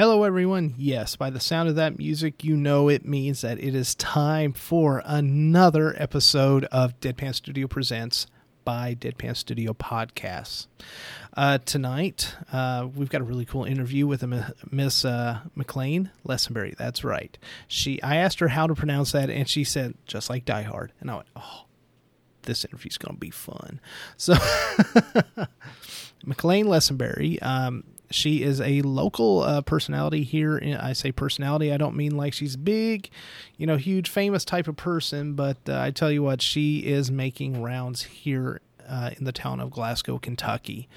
Hello, everyone. Yes, by the sound of that music, you know it means that it is time for another episode of Deadpan Studio Presents by Deadpan Studio Podcasts. Uh, tonight, uh, we've got a really cool interview with Miss uh, McLean Lesenberry. That's right. She, I asked her how to pronounce that, and she said just like Die Hard. And I went, oh, this interview's going to be fun. So, McLean Lesenberry. Um, she is a local uh, personality here. I say personality, I don't mean like she's big, you know, huge, famous type of person, but uh, I tell you what, she is making rounds here uh, in the town of Glasgow, Kentucky.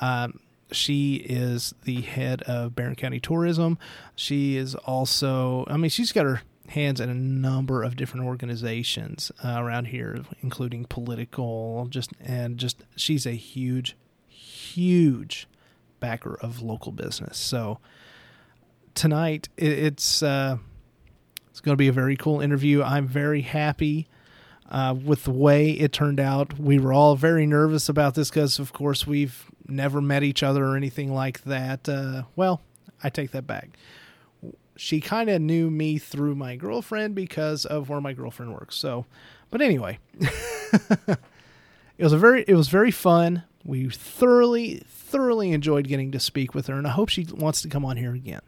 Um, she is the head of Barren County Tourism. She is also, I mean, she's got her hands in a number of different organizations uh, around here, including political, just and just she's a huge, huge backer of local business. So tonight it's uh, it's going to be a very cool interview. I'm very happy uh, with the way it turned out. We were all very nervous about this because, of course, we've never met each other or anything like that. Uh, well, I take that back. She kind of knew me through my girlfriend because of where my girlfriend works. So, but anyway, it was a very it was very fun. We thoroughly thoroughly enjoyed getting to speak with her, and I hope she wants to come on here again.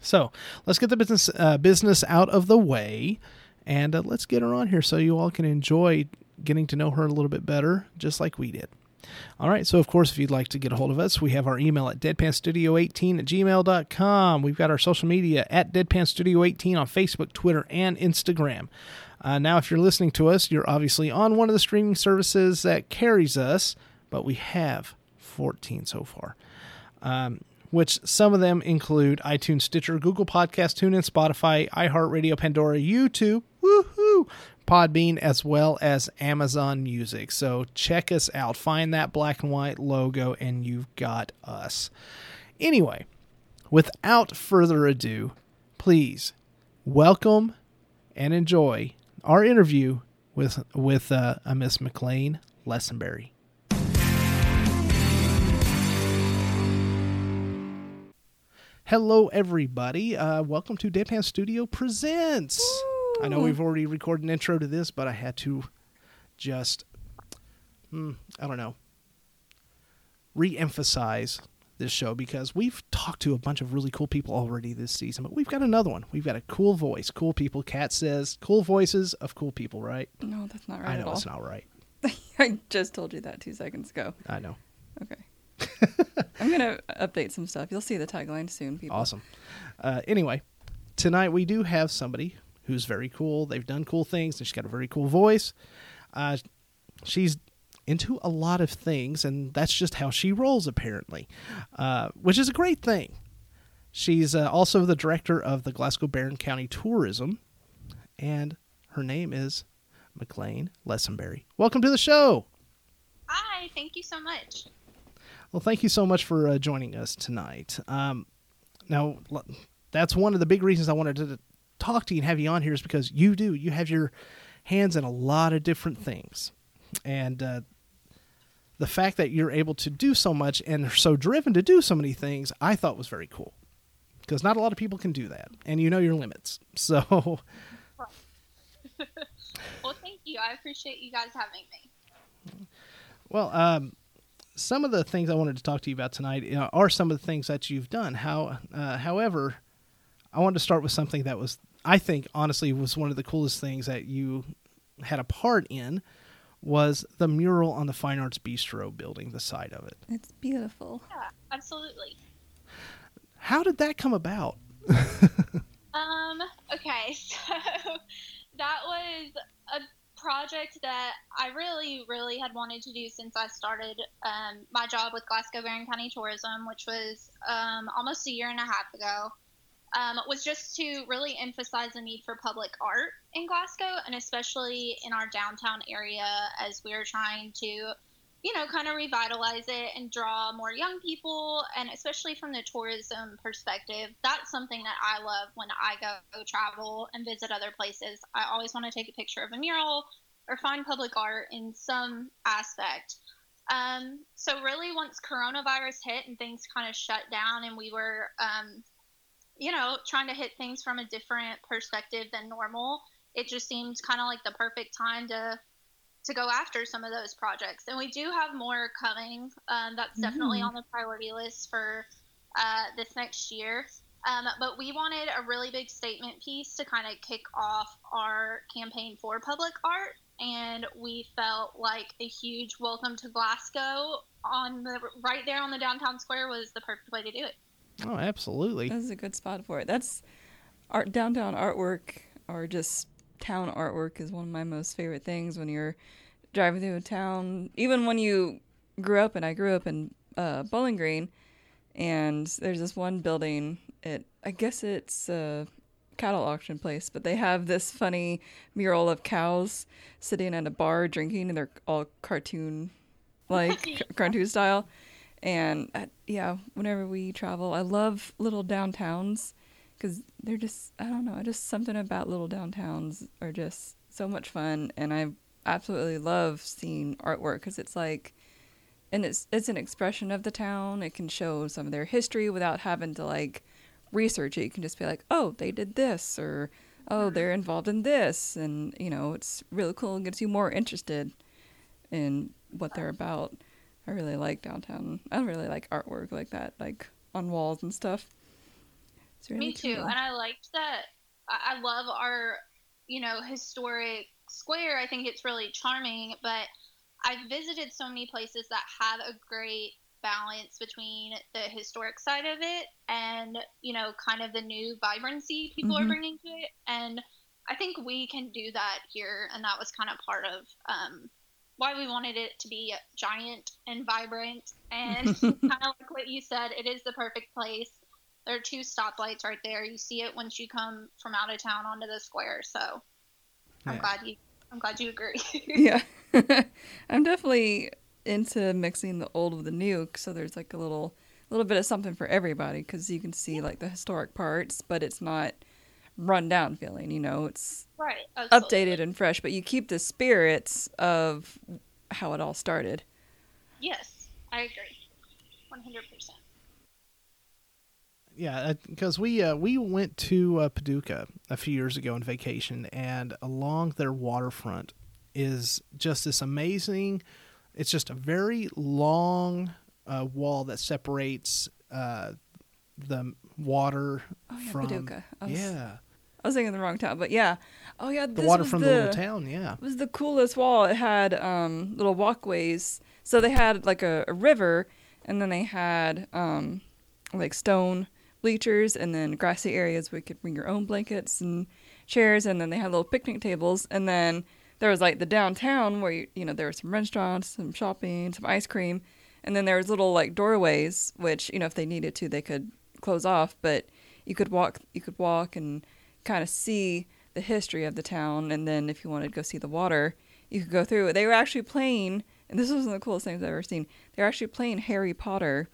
So let's get the business uh, business out of the way, and uh, let's get her on here so you all can enjoy getting to know her a little bit better, just like we did. All right, so of course, if you'd like to get a hold of us, we have our email at deadpanstudio18 at gmail.com. We've got our social media at deadpanstudio18 on Facebook, Twitter, and Instagram. Uh, now, if you're listening to us, you're obviously on one of the streaming services that carries us, but we have 14 so far. Um, which some of them include iTunes, Stitcher, Google Podcast, TuneIn, Spotify, iHeartRadio, Pandora, YouTube, woohoo, Podbean, as well as Amazon Music. So check us out. Find that black and white logo, and you've got us. Anyway, without further ado, please welcome and enjoy our interview with with uh, a Miss McLean Lesenberry. Hello, everybody. Uh, welcome to Deadpan Studio Presents. I know we've already recorded an intro to this, but I had to just, hmm, I don't know, re emphasize this show because we've talked to a bunch of really cool people already this season, but we've got another one. We've got a cool voice, cool people. Kat says cool voices of cool people, right? No, that's not right. I know it's not right. I just told you that two seconds ago. I know. Okay. I'm gonna update some stuff. You'll see the tagline soon. People. Awesome. Uh, anyway, tonight we do have somebody who's very cool. They've done cool things, and she's got a very cool voice. Uh, she's into a lot of things, and that's just how she rolls, apparently, uh, which is a great thing. She's uh, also the director of the Glasgow Barren County Tourism, and her name is McLean Lesenberry. Welcome to the show. Hi, thank you so much. Well, thank you so much for uh, joining us tonight. Um, now, that's one of the big reasons I wanted to talk to you and have you on here is because you do. You have your hands in a lot of different things. And uh, the fact that you're able to do so much and are so driven to do so many things, I thought was very cool. Because not a lot of people can do that. And you know your limits. So. well, thank you. I appreciate you guys having me. Well, um, some of the things I wanted to talk to you about tonight you know, are some of the things that you've done. How, uh, however, I wanted to start with something that was, I think, honestly, was one of the coolest things that you had a part in was the mural on the Fine Arts Bistro building, the side of it. It's beautiful. Yeah, absolutely. How did that come about? um. Okay, so that was a project that I really, really had wanted to do since I started um, my job with Glasgow Barren County Tourism, which was um, almost a year and a half ago, um, was just to really emphasize the need for public art in Glasgow, and especially in our downtown area, as we are trying to, you know, kind of revitalize it and draw more young people, and especially from the tourism perspective, that's something that I love when I go travel and visit other places. I always want to take a picture of a mural or find public art in some aspect. Um, so really, once coronavirus hit and things kind of shut down, and we were um, you know, trying to hit things from a different perspective than normal, it just seemed kind of like the perfect time to to go after some of those projects. And we do have more coming. Um, that's definitely Mm. on the priority list for uh, this next year. Um, but we wanted a really big statement piece to kind of kick off our campaign for public art. And we felt like a huge welcome to Glasgow on the right there on the downtown square was the perfect way to do it. Oh, absolutely. That's a good spot for it. That's art downtown artwork or just town artwork is one of my most favorite things when you're driving through a town. Even when you grew up, and I grew up in uh, Bowling Green, and there's this one building. It I guess it's a cattle auction place, but they have this funny mural of cows sitting at a bar drinking, and they're all cartoon like Yeah. cartoon style. And uh, yeah, whenever we travel, I love little downtowns because they're just I don't know, just something about little downtowns are just so much fun, and I absolutely love seeing artwork because it's like, and it's it's an expression of the town. It can show some of their history without having to like research it. You can just be like, oh, they did this, or oh, they're mm-hmm. involved in this, and you know, it's really cool and gets you more interested in what they're about. I really like downtown. I really like artwork like that, like on walls and stuff. Really Me too. cool. And I liked that. I love our, you know, historic square. I think it's really charming. But I've visited so many places that have a great balance between the historic side of it and, you know, kind of the new vibrancy people Mhm. are bringing to it. And I think we can do that here. And that was kind of part of um, why we wanted it to be giant and vibrant. And kind of like what you said, it is the perfect place. There are two stoplights right there. You see it once you come from out of town onto the square. So I'm Yeah. glad you I'm glad you agree. yeah. I'm definitely into mixing the old with the new, so there's like a little little bit of something for everybody because you can see like the historic parts, but it's not run down feeling. You know, it's right. updated and fresh, but you keep the spirits of how it all started. Yes, I agree. One hundred percent. Yeah, because we uh, we went to uh, Paducah a few years ago on vacation, and along their waterfront is just this amazing. It's just a very long uh, wall that separates uh, the water Oh yeah, from Paducah. I was, yeah I was thinking the wrong town, but yeah. Oh yeah, the water from the, little town. Yeah, It was the coolest wall. It had um, little walkways. So they had like a, a river, and then they had um, like stone bleachers, and then grassy areas where you could bring your own blankets and chairs, and then they had little picnic tables, and then there was like the downtown where you, you know there were some restaurants, some shopping, some ice cream, and then there was little like doorways which you know if they needed to they could close off, but you could walk you could walk and kind of see the history of the town. And then if you wanted to go see the water you could go through. They were actually playing and this was one of the coolest things i've ever seen. They were actually playing harry potter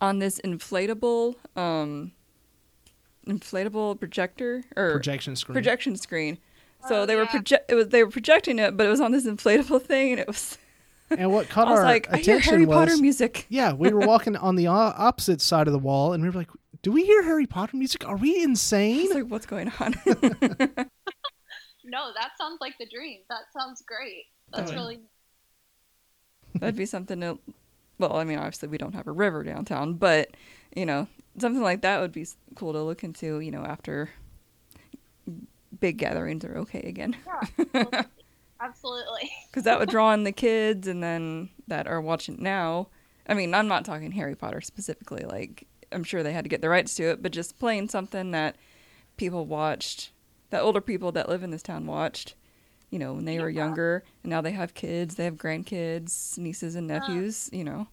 on this inflatable um inflatable projector or projection screen. projection screen so Oh, they were project it was they were projecting it but it was on this inflatable thing and it was and what i caught was our like i hear attention harry was potter music yeah, we were walking on the opposite side of the wall, and we were like, "Do we hear Harry Potter music? Are we I insane?" was like what's going on No, that sounds like the dream. That sounds great. That's Oh, yeah. really That'd be something to. Well, I mean, obviously we don't have a river downtown, but you know, something like that would be cool to look into. You know, after big gatherings are okay again, yeah, absolutely. because that would draw in the kids, and then that are watching now. I mean, I'm not talking Harry Potter specifically. Like, I'm sure they had to get the rights to it, but just playing something that people watched, that older people that live in this town watched. You know, when they were younger, and now they have kids, they have grandkids, nieces and Yeah. nephews. You know.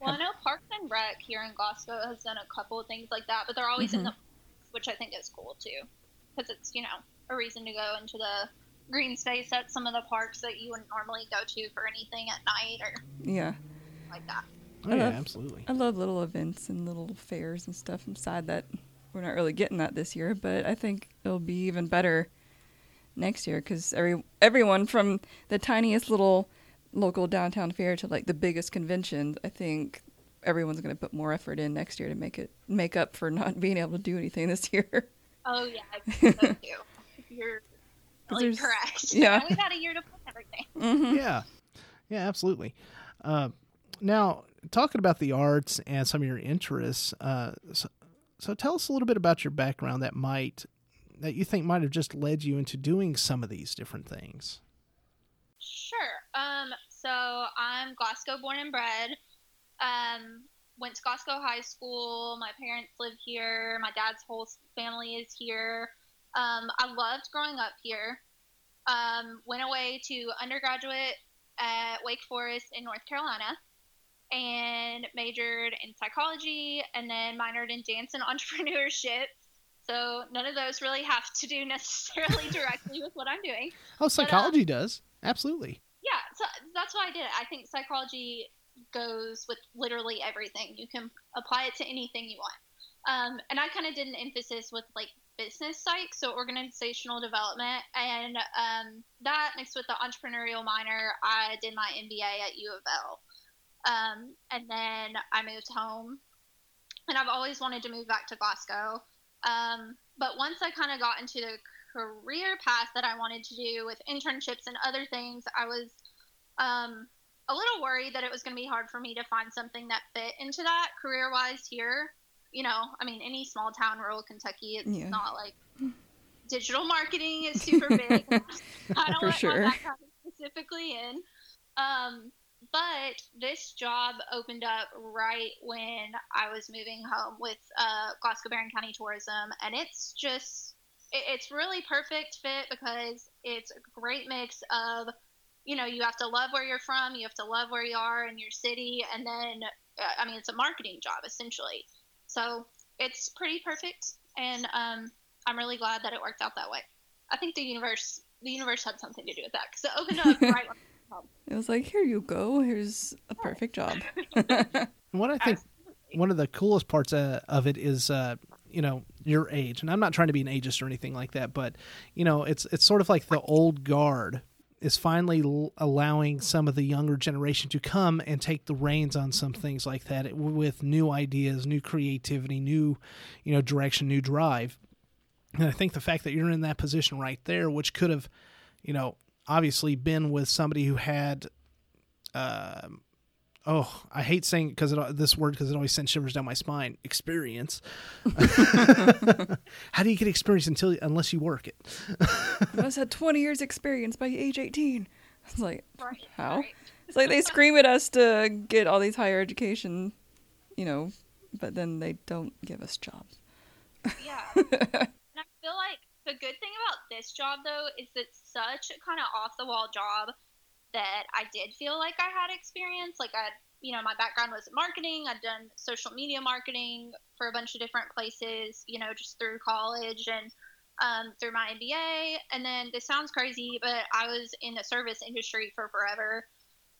Well, I know Parks and Rec here in Glasgow has done a couple of things like that, but they're always in Mhm. the, which I think is cool too, because it's you know a reason to go into the green space at some of the parks that you wouldn't normally go to for anything at night or Yeah. like that. Oh, I yeah, love- absolutely. I love little events and little fairs and stuff. I'm sad that we're not really getting that this year, but I think it'll be even better next year because every everyone from the tiniest little local downtown fair to like the biggest convention, I think everyone's going to put more effort in next year to make it make up for not being able to do anything this year. Oh yeah, I think so too. You're really correct. yeah. we've had a year to plan everything. Mm-hmm. Yeah, yeah, absolutely. Uh, now, talking about the arts and some of your interests, uh, so, so tell us a little bit about your background that might that you think might have just led you into doing some of these different things. Sure. Um, so I'm Glasgow born and bred. Um, went to Glasgow High School. My parents live here. My dad's whole family is here. Um, I loved growing up here. Um, went away to undergraduate at Wake Forest in North Carolina and majored in psychology and then minored in dance and entrepreneurship. So none of those really have to do necessarily directly with what I'm doing. Oh, psychology does. Absolutely. yeah so that's why i did. It i think psychology goes with literally everything. You can apply it to anything you want. Um, and i kind of did an emphasis with like business psych so organizational development. And um, that mixed with the entrepreneurial minor i did my mba at u of l. Um, and then i moved home. And i've always wanted to move back to glasgow um, but once i kind of got into the career path that I wanted to do with internships and other things, I was um, a little worried that it was going to be hard for me to find something that fit into that career wise here. You know, I mean, any small town, rural Kentucky, it's Yeah. not like digital marketing is super big. I don't For want sure. my background specifically in. Um, but this job opened up right when I was moving home with uh, Glasgow Barren County Tourism, and it's just it, it's really perfect fit because it's a great mix of you know you have to love where you're from, you have to love where you are in your city, and then uh, I mean it's a marketing job essentially. So it's pretty perfect, and um, I'm really glad that it worked out that way. I think the universe the universe had something to do with that because it opened up right when It was like, here you go. Here's a perfect job. And what I think Absolutely. one of the coolest parts uh, of it is uh, you know your age and i'm not trying to be an ageist or anything like that but you know it's it's sort of like the old guard is finally l- allowing some of the younger generation to come and take the reins on some things like that w- with new ideas new creativity new you know direction new drive and i think the fact that you're in that position right there which could have you know obviously been with somebody who had um oh, I hate saying because this word because it always sends shivers down my spine. Experience. How do you get experience until unless you work it? I must have 20 years experience by age 18. It's like, Right, how? right. It's like they scream at us to get all these higher education, you know, but then they don't give us jobs. Yeah. and I feel like the good thing about this job though is it's such a kind of off the wall job that I did feel like I had experience. Like I, you know, my background was in marketing. I'd done social media marketing for a bunch of different places, you know, just through college and um, through my MBA. And then this sounds crazy, but I was in the service industry for forever,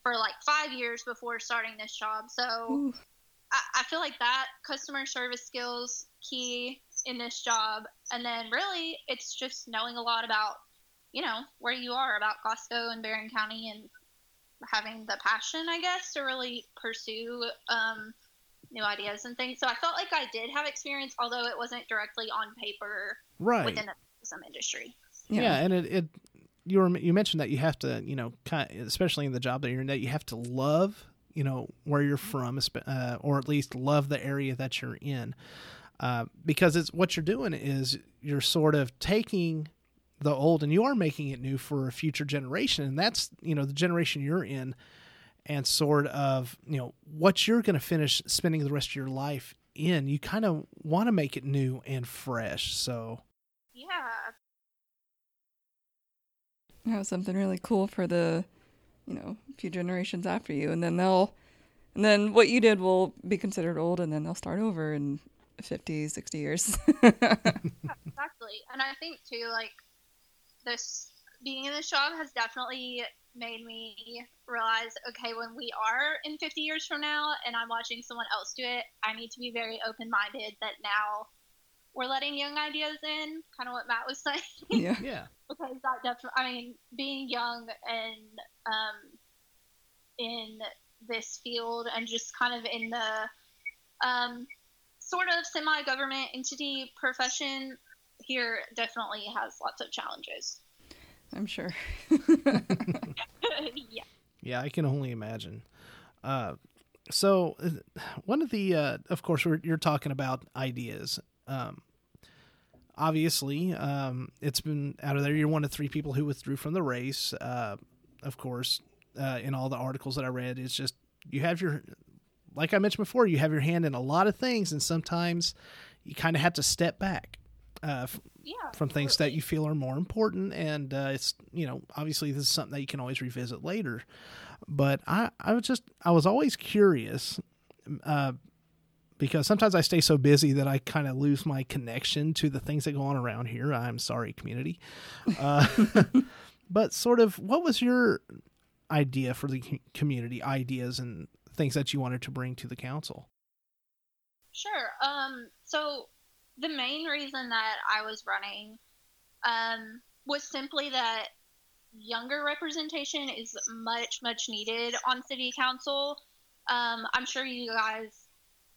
for like five years before starting this job. So I, I feel like that customer service skills key in this job and then really it's just knowing a lot about you know where you are about Glasgow and Barren County and having the passion I guess to really pursue um, new ideas and things so I felt like I did have experience although it wasn't directly on paper Right. within the tourism industry yeah. and it, it you were you mentioned that you have to you know kind especially in the job that you're in that you have to love you know where you're from uh, or at least love the area that you're in uh, because it's what you're doing is you're sort of taking the old and you are making it new for a future generation. And that's you know the generation you're in and sort of you know what you're going to finish spending the rest of your life in. You kind of want to make it new and fresh. So yeah. Have something really cool for the, you know, few generations after you, and then they'll, and then what you did will be considered old, and then they'll start over in 50, 60 years. Exactly. And I think too, like this being in this job has definitely made me realize, okay, when we are in 50 years from now and I'm watching someone else do it, I need to be very open minded that now we're letting young ideas in, kind of what Matt was saying. yeah. yeah because that definitely, I mean, being young and um, in this field and just kind of in the um, sort of semi-government entity profession here definitely has lots of challenges. I'm sure. yeah. Yeah, I can only imagine. Uh, so, uh, one of the, uh, of course, we're, you're talking about ideas. Um, obviously, um, it's been out of there. You're one of three people who withdrew from the race. Uh, of course, uh, in all the articles that I read, it's just you have your, like I mentioned before, you have your hand in a lot of things, and sometimes you kind of have to step back. Uh, yeah, from things that you feel are more important, and uh, it's you know obviously this is something that you can always revisit later. But I I was just I was always curious uh, because sometimes I stay so busy that I kind of lose my connection to the things that go on around here. I'm sorry, community. Uh, but sort of, what was your idea for the community ideas and things that you wanted to bring to the council? Sure. Um, so the main reason that I was running um, was simply that younger representation is much, much needed on city council. Um, I'm sure you guys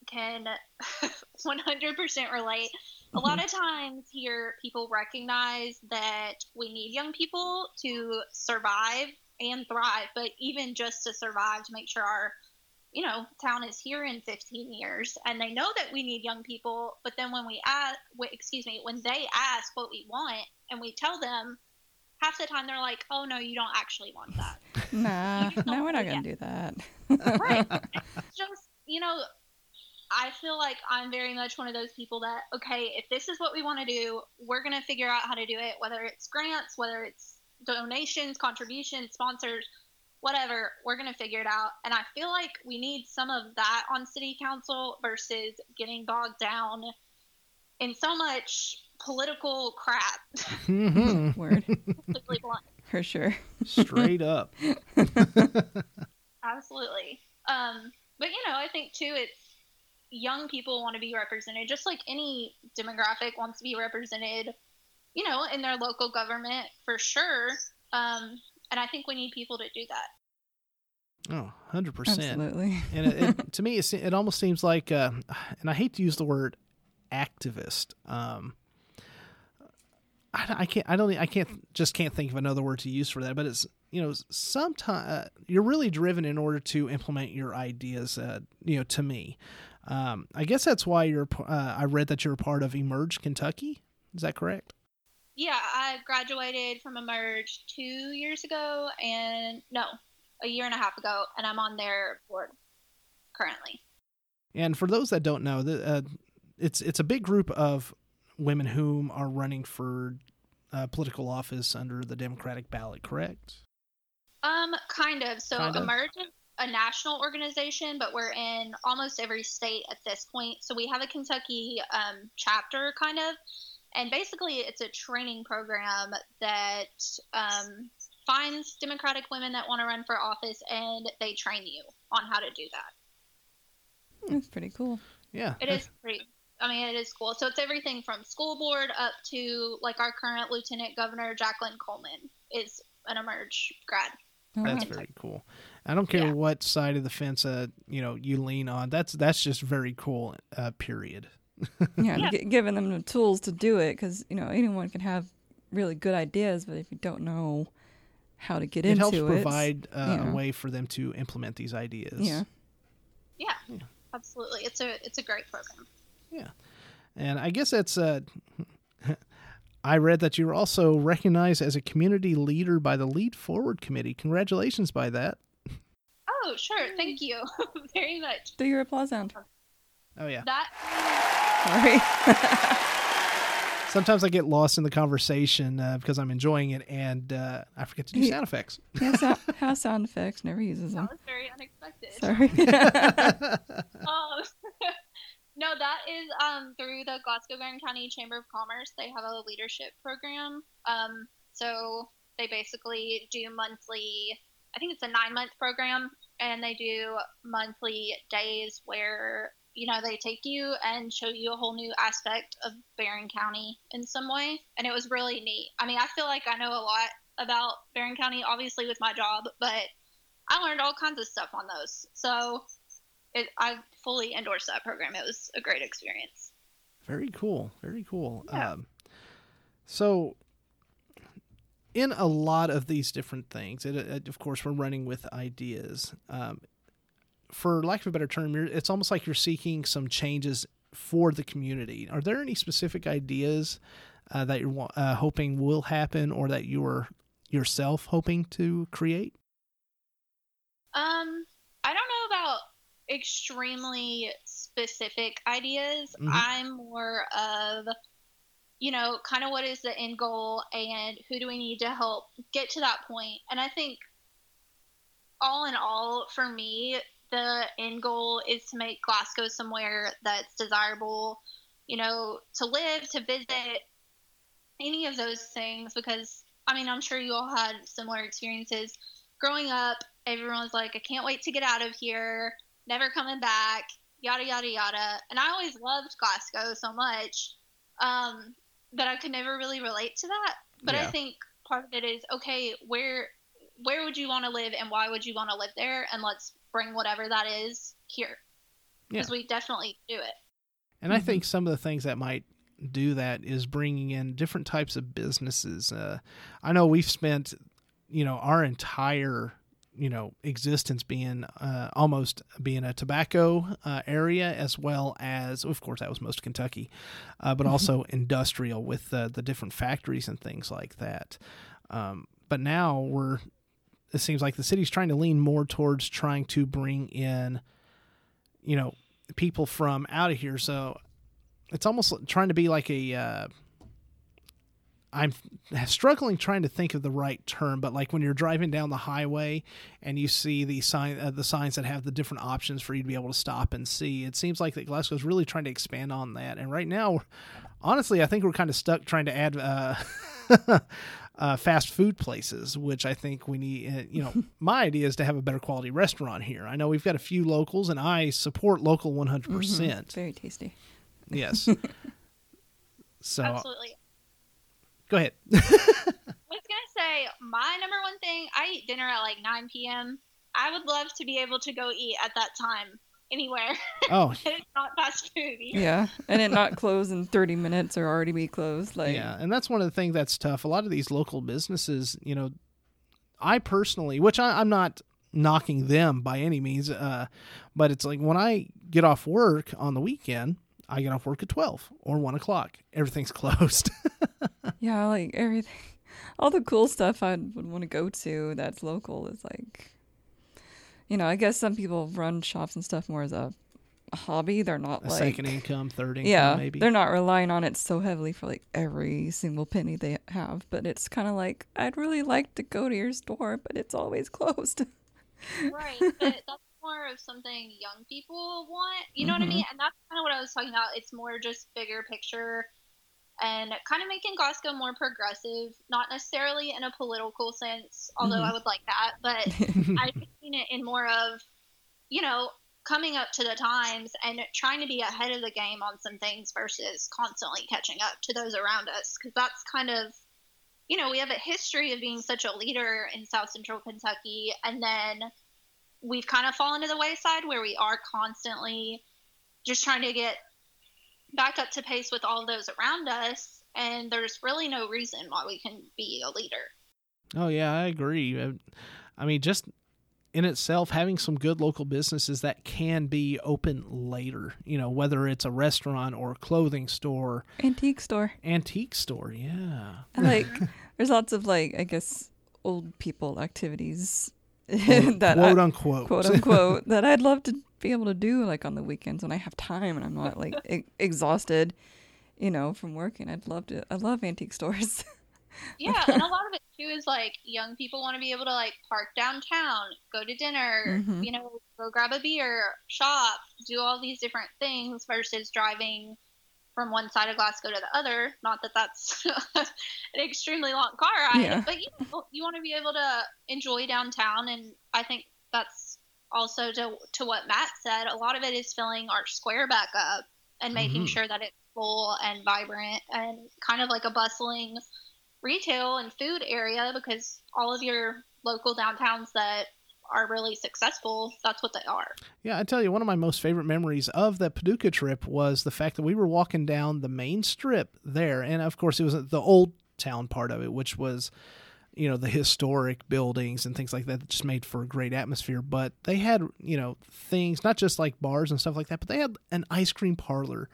can 100% relate. A lot of times here, people recognize that we need young people to survive and thrive, but even just to survive, to make sure our you know, town is here in 15 years and they know that we need young people. But then when we ask, excuse me, when they ask what we want and we tell them, half the time they're like, oh, no, you don't actually want that. Nah, no, we're not going to do that. right. just, you know, I feel like I'm very much one of those people that, okay, if this is what we want to do, we're going to figure out how to do it, whether it's grants, whether it's donations, contributions, sponsors whatever, we're going to figure it out. And I feel like we need some of that on city council versus getting bogged down in so much political crap. Mm-hmm. Word. Completely blunt. For sure. Straight up. Absolutely. Um, but you know, I think too, it's young people want to be represented, just like any demographic wants to be represented. You know, in their local government for sure. Um, and I think we need people to do that. Oh, 100%. Absolutely. and it, it, to me, it, it almost seems like, uh, and I hate to use the word activist. Um, I, I, can't, I don't, I can't, just can't think of another word to use for that, but it's, you know, sometimes uh, you're really driven in order to implement your ideas, uh, you know, to me. Um, I guess that's why you're, uh, I read that you're a part of Emerge Kentucky. Is that correct? Yeah, I graduated from Emerge two years ago, and no, a year and a half ago, and I'm on their board currently. And for those that don't know, uh, it's it's a big group of women whom are running for uh, political office under the Democratic ballot, correct? Um, kind of. So kind of? Emerge is a national organization, but we're in almost every state at this point. So we have a Kentucky um, chapter, kind of, and basically it's a training program that um, finds democratic women that want to run for office and they train you on how to do that that's pretty cool yeah it is pretty i mean it is cool so it's everything from school board up to like our current lieutenant governor jacqueline coleman is an emerge grad that's very cool. I don't care yeah. what side of the fence uh, you know you lean on. That's that's just very cool. Uh, period yeah, yeah. G- giving them the tools to do it because you know anyone can have really good ideas, but if you don't know how to get it into helps it, helps provide uh, a way for them to implement these ideas. Yeah. yeah, yeah, absolutely. It's a it's a great program. Yeah, and I guess that's. Uh, I read that you were also recognized as a community leader by the Lead Forward Committee. Congratulations by that. Oh, sure. Thank you very much. Do your applause sound. Oh yeah. That. Sorry. Sometimes I get lost in the conversation uh, because I'm enjoying it, and uh, I forget to do sound effects. yeah, so, has sound effects. Never uses them. That was very unexpected. Sorry. um, no, that is um, through the Glasgow Barren County Chamber of Commerce. They have a leadership program. Um, so they basically do monthly. I think it's a nine month program, and they do monthly days where you know, they take you and show you a whole new aspect of Barren County in some way. And it was really neat. I mean, I feel like I know a lot about Barren County, obviously with my job, but I learned all kinds of stuff on those. So it, I fully endorse that program. It was a great experience. Very cool. Very cool. Yeah. Um, so, in a lot of these different things, it, it, of course, we're running with ideas. Um, for lack of a better term, you're, it's almost like you're seeking some changes for the community. Are there any specific ideas uh, that you're uh, hoping will happen, or that you are yourself hoping to create? Um, I don't know about extremely specific ideas. Mhm. I'm more of, you know, kind of what is the end goal and who do we need to help get to that point. And I think, all in all, for me, the end goal is to make Glasgow somewhere that's desirable, you know, to live, to visit, any of those things. Because, I mean, I'm sure you all had similar experiences growing up, everyone was like, I can't wait to get out of here, never coming back, yada, yada, yada. And I always loved Glasgow so much um, that I could never really relate to that. But I think part of it is okay, where where would you want to live and why would you want to live there? And let's bring whatever that is here. Because we definitely do it. And I think some of the things that might do that is bringing in different types of businesses. Uh, I know we've spent, you know, our entire, you know, existence being uh, almost being a tobacco uh, area, as well as, of course, that was most Kentucky, uh, but also industrial with uh, the different factories and things like that. Um, but now we're, it seems like the city's trying to lean more towards trying to bring in, you know, people from out of here. So it's almost trying to be like a. Uh, I'm struggling trying to think of the right term, but like when you're driving down the highway and you see the sign, uh, the signs that have the different options for you to be able to stop and see, it seems like that Glasgow's really trying to expand on that. And right now, honestly, I think we're kind of stuck trying to add uh, uh, fast food places, which I think we need. Uh, you know, my idea is to have a better quality restaurant here. I know we've got a few locals, and I support local 100. percent Very tasty. Yes. so Absolutely. go ahead. I was gonna say my number one thing. I eat dinner at like 9 p.m. I would love to be able to go eat at that time anywhere. oh, it's not fast food. Either. Yeah, and it not close in 30 minutes or already be closed. Like, yeah, and that's one of the things that's tough. A lot of these local businesses, you know, I personally, which I, I'm not knocking them by any means, uh, but it's like when I get off work on the weekend, I get off work at twelve or one o'clock. Everything's closed. yeah, like everything, all the cool stuff I would want to go to that's local is like, you know, I guess some people run shops and stuff more as a hobby. They're not a like second income, third income, yeah, maybe. they're not relying on it so heavily for like every single penny they have. But it's kind of like I'd really like to go to your store, but it's always closed. Right, but that's more of something young people want. You know what I mm-hmm. mean? And that's kind of what I was talking about. It's more just bigger picture and kind of making Glasgow more progressive, not necessarily in a political sense, although mm-hmm. I would like that, but I've seen it in more of, you know, coming up to the times and trying to be ahead of the game on some things versus constantly catching up to those around us. Because that's kind of, you know, we have a history of being such a leader in South Central Kentucky, and then we've kind of fallen to the wayside where we are constantly just trying to get back up to pace with all those around us. And there's really no reason why we can be a leader. Oh yeah, I agree. Uh, I mean, just in itself, having some good local businesses that can be open later. You know, whether it's a restaurant or a clothing store, Antique store. antique store. Yeah. I like there's lots of like I guess old people activities Quote, that quote I, unquote. quote unquote that I'd love to be able to do like on the weekends when I have time and I'm not like e- exhausted, you know, from working. I'd love to. I love antique stores. Yeah, and a lot of it too is like young people want to be able to like park downtown, go to dinner, Mhm. you know, go grab a beer, shop, do all these different things versus driving from one side of Glasgow to the other. Not that that's an extremely long car ride, Yeah. but you know, you want to be able to enjoy downtown, and I think that's also to to what Matt said. A lot of it is filling our square back up and making Mhm. sure that it's full and vibrant and kind of like a bustling retail and food area because all of your local downtowns that are really successful, that's what they are. Yeah, I tell you, one of my most favorite memories of that Paducah trip was the fact that we were walking down the main strip there, and of course, it was the old town part of it, which was you know the historic buildings and things like that that just made for a great atmosphere but they had you know things not just like bars and stuff like that but they had an ice cream parlor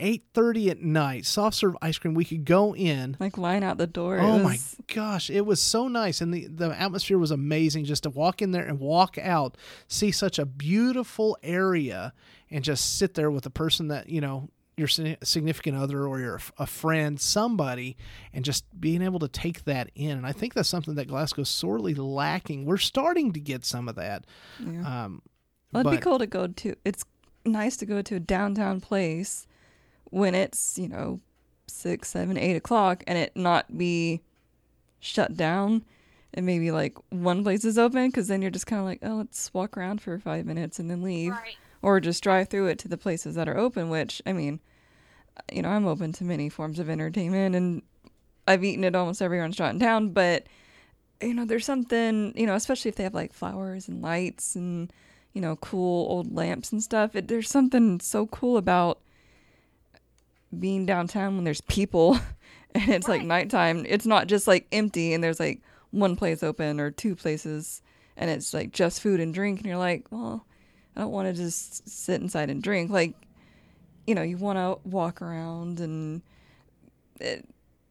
8:30 at night soft serve ice cream we could go in Like line out the door. Oh my gosh it was so nice and the the atmosphere was amazing just to walk in there and walk out see such a beautiful area and just sit there with a person that you know your significant other or your a friend somebody and just being able to take that in and i think that's something that glasgow's sorely lacking we're starting to get some of that Yeah. um Well, it'd be cool to go to. It's nice to go to a downtown place when it's you know six, seven, eight o'clock, and it not be shut down. And maybe like one place is open, because then you're just kind of like, oh, let's walk around for five minutes and then leave, Right. or just drive through it to the places that are open. Which I mean, uh, you know, I'm open to many forms of entertainment, and I've eaten at almost every restaurant in town. But you know, there's something you know, especially if they have like flowers and lights and you know, cool old lamps and stuff. It, there's something so cool about being downtown when there's people and it's like nighttime. It's not just like empty and there's like one place open or two places and it's like just food and drink and you're like, well, I don't want to just sit inside and drink. Like, you know, you want to walk around and eh,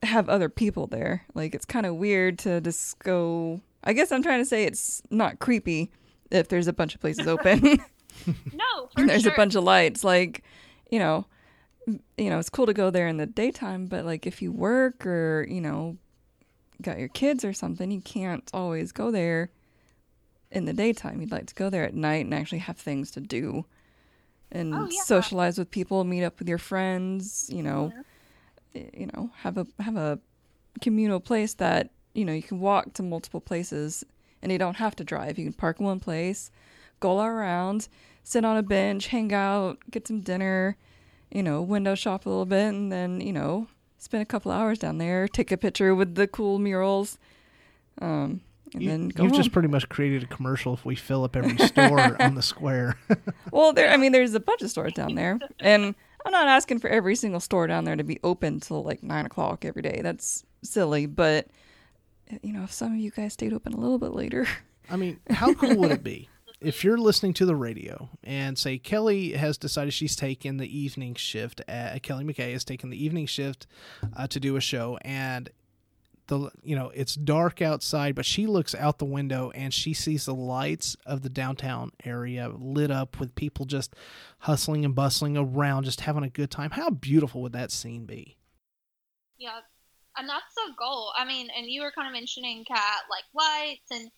have other people there. Like, it's kind of weird to just go. I guess I'm trying to say it's not creepy if there's a bunch of places open. No, there's sure. a bunch of lights like you know you know it's cool to go there in the daytime but like if you work or you know got your kids or something you can't always go there in the daytime you'd like to go there at night and actually have things to do and Oh, yeah. socialize with people meet up with your friends you know Mhm. y- you know have a have a communal place that you know you can walk to multiple places and you don't have to drive you can park in one place go all around sit on a bench hang out get some dinner you know window shop a little bit and then you know spend a couple hours down there take a picture with the cool murals um and you, then go you've home. just pretty much created a commercial if we fill up every store on the square Well, there. I mean, there's a bunch of stores down there, and I'm not asking for every single store down there to be open till like nine o'clock every day. That's silly. But you know, if some of you guys stayed open a little bit later, I mean, how cool would it be if you're listening to the radio and say Kelly has decided she's taking the evening shift? At, Kelly McKay has taken the evening shift uh, to do a show, and the you know it's dark outside, but she looks out the window and she sees the lights of the downtown area lit up with people just hustling and bustling around, just having a good time. How beautiful would that scene be? Yeah, and that's the goal. I mean, and you were kind of mentioning cat like lights, and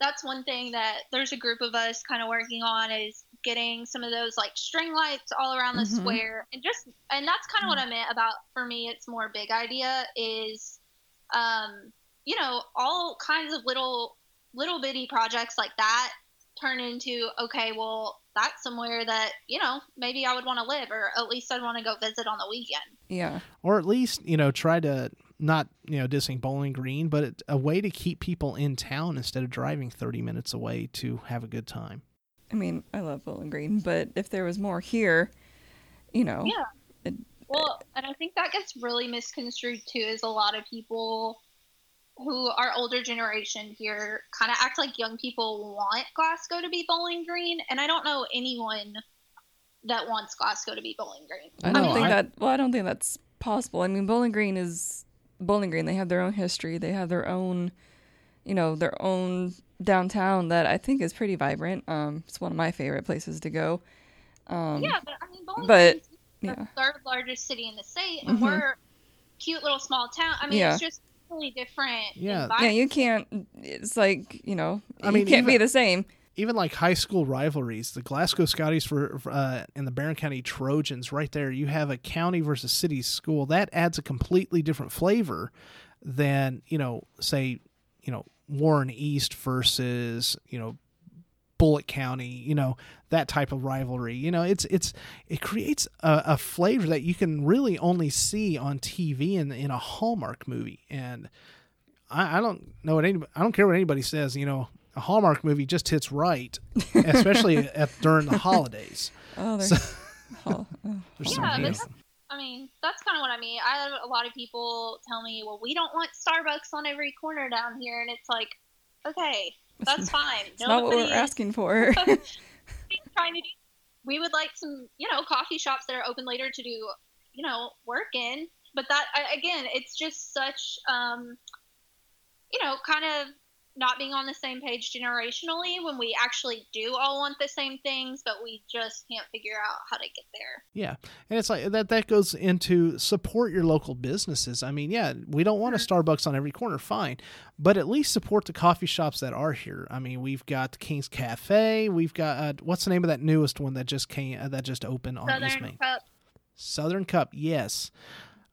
that's one thing that there's a group of us kind of working on is getting some of those like string lights all around the Mhm. square, and just and that's kind of what I meant about for me. It's more big idea is, um, you know, all kinds of little little bitty projects like that turn into okay, well. That's somewhere that you know maybe I would want to live, or at least I'd want to go visit on the weekend. yeah, or at least you know try to not you know dissing Bowling Green, but it, a way to keep people in town instead of driving thirty minutes away to have a good time. I mean, I love Bowling Green, but if there was more here, you know, Yeah. it- Well, and I think that gets really misconstrued too, is a lot of people who are older generation here kind of act like young people want Glasgow to be Bowling Green, and I don't know anyone that wants Glasgow to be Bowling Green. I don't No, think I- that. Well, I don't think that's possible. I mean, Bowling Green is Bowling Green. They have their own history. They have their own, you know, their own downtown that I think is pretty vibrant. Um, it's one of my favorite places to go. Um, yeah, but I mean, Bowling but- Green's the yeah. third largest city in the state, and Mhm. we're a cute little small town. I mean, Yeah. it's just really different. Yeah. yeah, you can't. It's like you know, I you mean, can't be the same. Even like high school rivalries, the Glasgow Scotties for, uh, and the Barren County Trojans, right there. You have a county versus city school that adds a completely different flavor than you know, say, you know, Warren East versus you know Bullitt County, you know, that type of rivalry. You know, it's it's it creates a, a flavor that you can really only see on TV in in a Hallmark movie. And I, I don't know what anybody I don't care what anybody says, you know, a Hallmark movie just hits right, especially at, during the holidays. Oh, there's. oh, oh. There's Yeah, some, you that's- know, I mean, that's kind of what I mean. I have a lot of people tell me, "Well, we don't want Starbucks on every corner down here," and it's like, okay, that's fine. It's not what we're asking for. trying to do. We would like some, you know, coffee shops that are open later to do, you know, work in. But that I- again, it's just such, um, you know, kind of not being on the same page generationally when we actually do all want the same things, but we just can't figure out how to get there. Yeah, and it's like that. That goes into support your local businesses. I mean, yeah, we don't want a Starbucks on every corner, fine, but at least support the coffee shops that are here. I mean, we've got King's Cafe. We've got uh, what's the name of that newest one that just came uh, that just opened on East Southern Main? Cup, Southern Cup. Yes,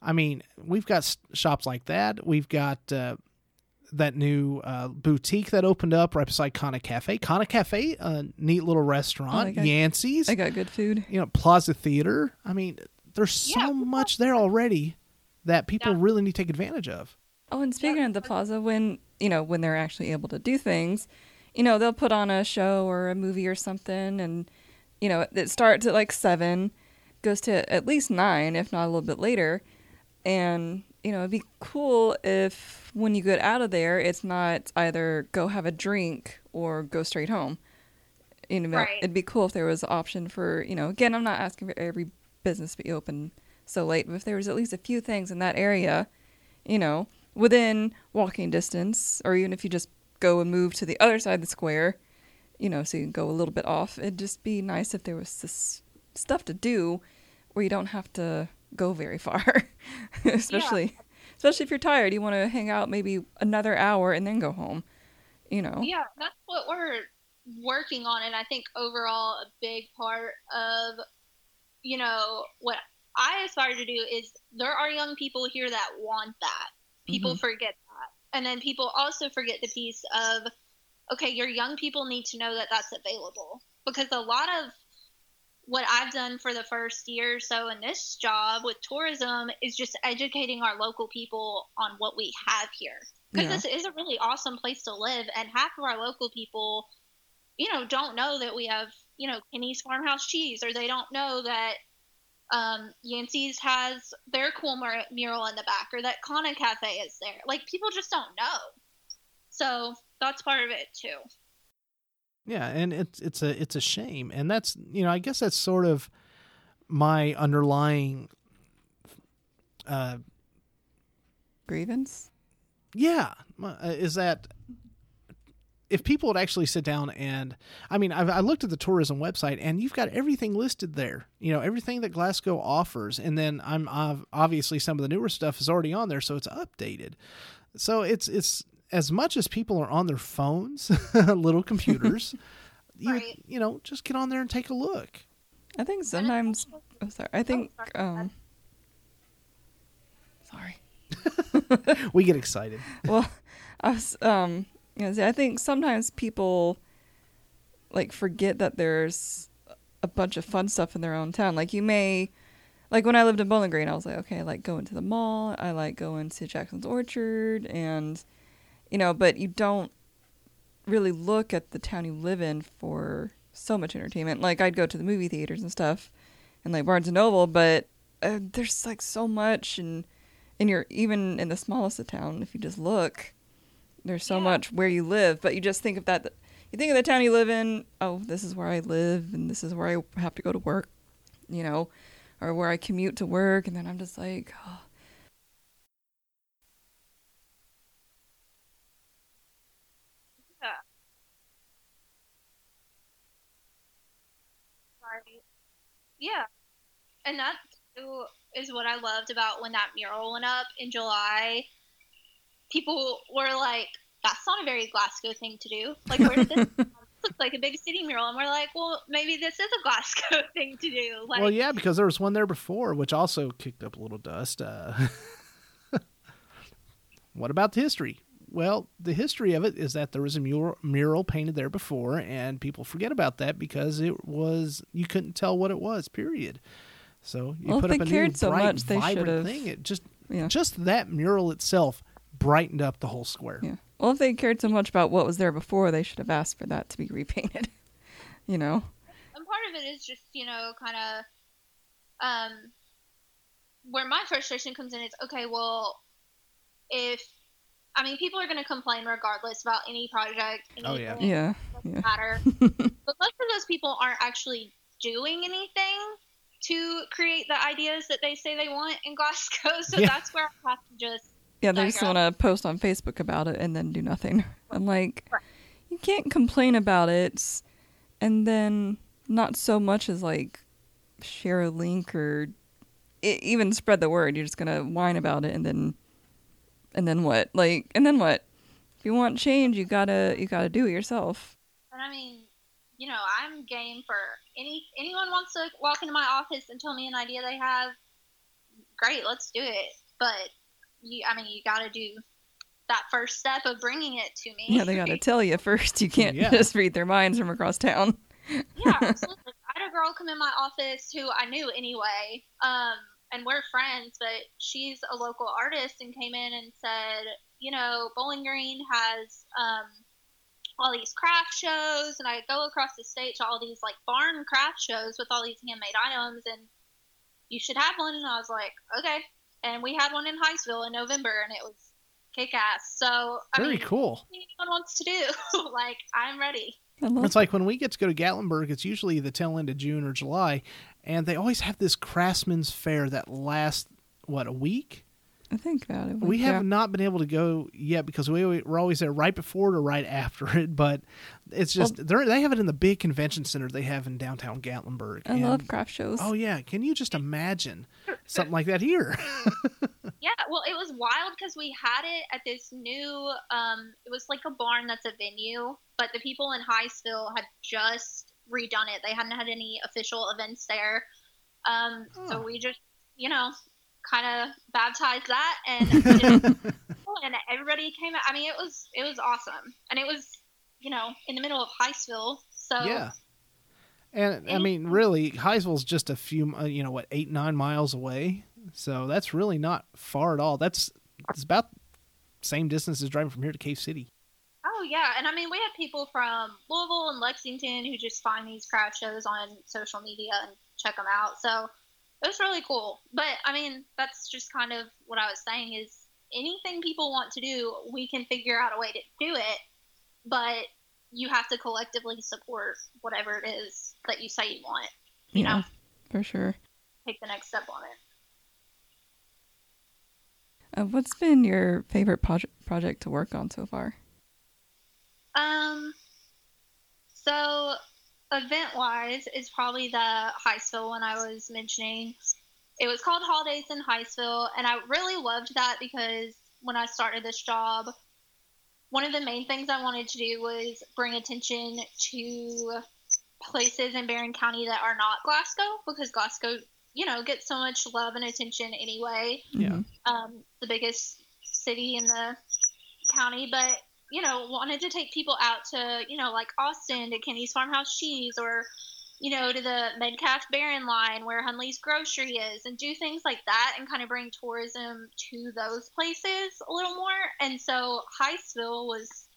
I mean we've got s- shops like that. We've got. Uh, that new uh, boutique that opened up right beside Kana Cafe. Kana Cafe, a neat little restaurant. Oh, got- Yancey's I got good food. you know, Plaza Theater. I mean, there's so Yeah. much there already that people Yeah. really need to take advantage of. Oh, and speaking of the plaza, when you know when they're actually able to do things, you know they'll put on a show or a movie or something, and you know it starts at like seven, goes to at least nine, if not a little bit later, and you know it'd be cool if when you get out of there, it's not either go have a drink or go straight home. You know, Right. it'd be cool if there was an option for you know. Again, I'm not asking for every business to be open so late, but if there was at least a few things in that area, you know, within walking distance, or even if you just go and move to the other side of the square, you know, so you can go a little bit off. It'd just be nice if there was this stuff to do where you don't have to go very far, especially especially if you're tired. You want to hang out maybe another hour and then go home. You know, Yeah, that's what we're working on, and I think overall a big part of, you know, what I aspire to do is there are young people here that want that. People mm-hmm. forget that, and then people also forget the piece of, okay, your young people need to know that that's available because a lot of what I've done for the first year or so in this job with tourism is just educating our local people on what we have here. Because Yeah. this is a really awesome place to live and half of our local people you know don't know that we have you know kenny's farmhouse cheese or they don't know that um, yancey's has their cool mur- mural in the back or that kana cafe is there. Like people just don't know. So that's part of it too Yeah, and it's it's a it's a shame, and that's you know I guess that's sort of my underlying. Uh, grievance. yeah, uh, is that if people would actually sit down and I mean I've, I looked at the tourism website and you've got everything listed there, you know everything that Glasgow offers, and then I'm I've, obviously some of the newer stuff is already on there, so it's updated. So it's it's as much as people are on their phones, little computers. You, Right. you know, just get on there and take a look. I think sometimes. Oh, sorry. I think. sorry. um Sorry. We get excited. well, I was um gonna say, I think sometimes people like forget that there's a bunch of fun stuff in their own town. Like you may like when I lived in Bowling Green, I was like, okay, I like going to the mall, I like going to Jackson's Orchard and you know, but you don't really look at the town you live in for so much entertainment. Like I'd go to the movie theaters and stuff and like Barnes and Noble, but uh, there's like so much and and you're even in the smallest of town if you just look there's so Yeah. much where you live but you just think of that you think of the town you live in oh this is where i live and this is where i have to go to work you know or where i commute to work and then i'm just like oh. Yeah. Right. Yeah. And that too is what I loved about when that mural went up in July. People were like, that's not a very Glasgow thing to do. Like, where did this come from? This looks like a big city mural. And we're like, well, maybe this is a Glasgow thing to do. Like, well, yeah, because there was one there before, which also kicked up a little dust. Uh, what about the history? Well, the history of it is that there was a mural, mural painted there before, and people forget about that because it was you couldn't tell what it was. Period. So you Well, put up a new so bright, much, they vibrant should've- thing. It just yeah just that mural itself brightened up the whole square. yeah Well, if they cared so much about what was there before, they should have asked for that to be repainted. you know. And part of it is just you know kind of um where my frustration comes in is okay, well, if I mean people are going to complain regardless about any project. Oh, yeah. Yeah. Yeah. matter. but most of those people aren't actually doing anything to create the ideas that they say they want in Glasgow. So Yeah. that's where I have to just Yeah, they just want to post on Facebook about it and then do nothing. I'm like, Right. you can't complain about it and then not so much as like share a link or even spread the word. You're just gonna whine about it and then and then what? Like and then what? If you want change, you gotta you gotta do it yourself. And I mean, you know, I'm game for any anyone wants to walk into my office and tell me an idea they have. Great, let's do it. But you, I mean, you got to do that first step of bringing it to me. Yeah, they gotta tell you first. You can't Yeah. just read their minds from across town. yeah, absolutely. I had a girl come in my office who I knew anyway, um, and we're friends, but she's a local artist and came in and said, you know, Bowling Green has um, all these craft shows, and I go across the state to all these like barn craft shows with all these handmade items, and you should have one. And I was like, okay. And we had one in Hiseville in November, and it was kick ass. So I Very mean, cool. anyone wants to do, like I'm ready. I love It's like when we get to go to Gatlinburg, it's usually the tail end of June or July, and they always have this craftsman's fair that lasts what a week. I think about it. We Yeah. have not been able to go yet because we we're always there right before it or right after it. But it's just they're they have it in the big convention center they have in downtown Gatlinburg. I and- love craft shows. Oh yeah, can you just imagine something like that here? Yeah, well, it was wild because we had it at this new. Um, it was like a barn that's a venue, but the people in Hiseville had just redone it. They hadn't had any official events there, um, so Oh. we just, you know, kind of baptized that, and and everybody came out. I mean, it was it was awesome, and it was, you know, in the middle of Hiseville. So yeah. And I mean, really, Hiseville's just a few, uh, you know, what, eight nine miles away. So that's really not far at all. That's it's about same distance as driving from here to Cave City. Yeah, and I mean we had people from Louisville and Lexington who just find these craft shows on social media and check them out. So it was really cool. But I mean that's just kind of what I was saying is anything people want to do, we can figure out a way to do it. But you have to collectively support whatever it is that you say you want. You yeah, know, for sure. take the next step on it. Uh, what's been your favorite project project to work on so far? Um, so event wise is probably the Hiseville one I was mentioning. It was called Holidays in Hiseville, and I really loved that because when I started this job, one of the main things I wanted to do was bring attention to places in Barren County that are not Glasgow because Glasgow, you know, gets so much love and attention anyway Yeah. um, the biggest city in the county, but you know, wanted to take people out to you know like Austin to Kenny's Farmhouse Cheese or you know to the Metcalfe Barren line where Hunley's Grocery is, and do things like that and kind of bring tourism to those places a little more. And so Hiseville was.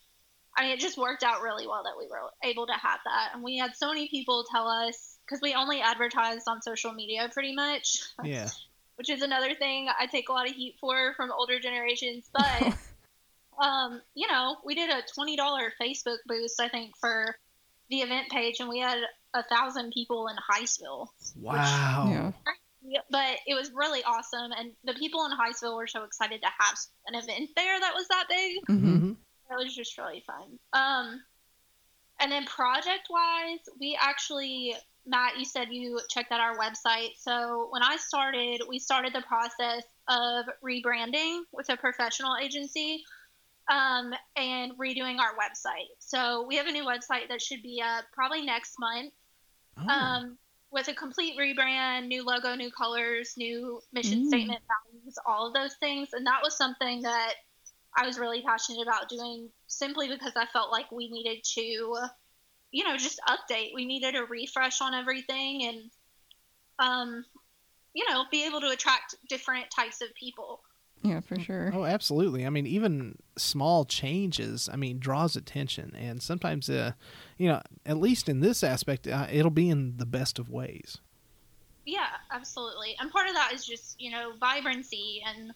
I mean, it just worked out really well that we were able to have that. And we had so many people tell us, because we only advertised on social media pretty much Yeah. which is another thing I take a lot of heat for from older generations. But um, you know, we did a twenty dollar Facebook boost, I think, for the event page, and we had a thousand people in Hiseville. Wow. Yeah. Yeah, But it was really awesome, and the people in Hiseville were so excited to have an event there that was that big. hmm hmm It was just really fun. Um, and then project wise, we actually, Matt, you said you checked out our website. So when I started, we started the process of rebranding with a professional agency um, and redoing our website. So we have a new website that should be up probably next month Oh. um, with a complete rebrand, new logo, new colors, new mission Mm. statement, values, all of those things. And that was something that I was really passionate about doing simply because I felt like we needed to, you know, just update. We needed a refresh on everything and, um, you know, be able to attract different types of people. Yeah, for sure. Oh, absolutely. I mean, even small changes, I mean, draws attention, and sometimes, uh, you know, at least in this aspect, uh, it'll be in the best of ways. Yeah, absolutely. And part of that is just, you know, vibrancy and,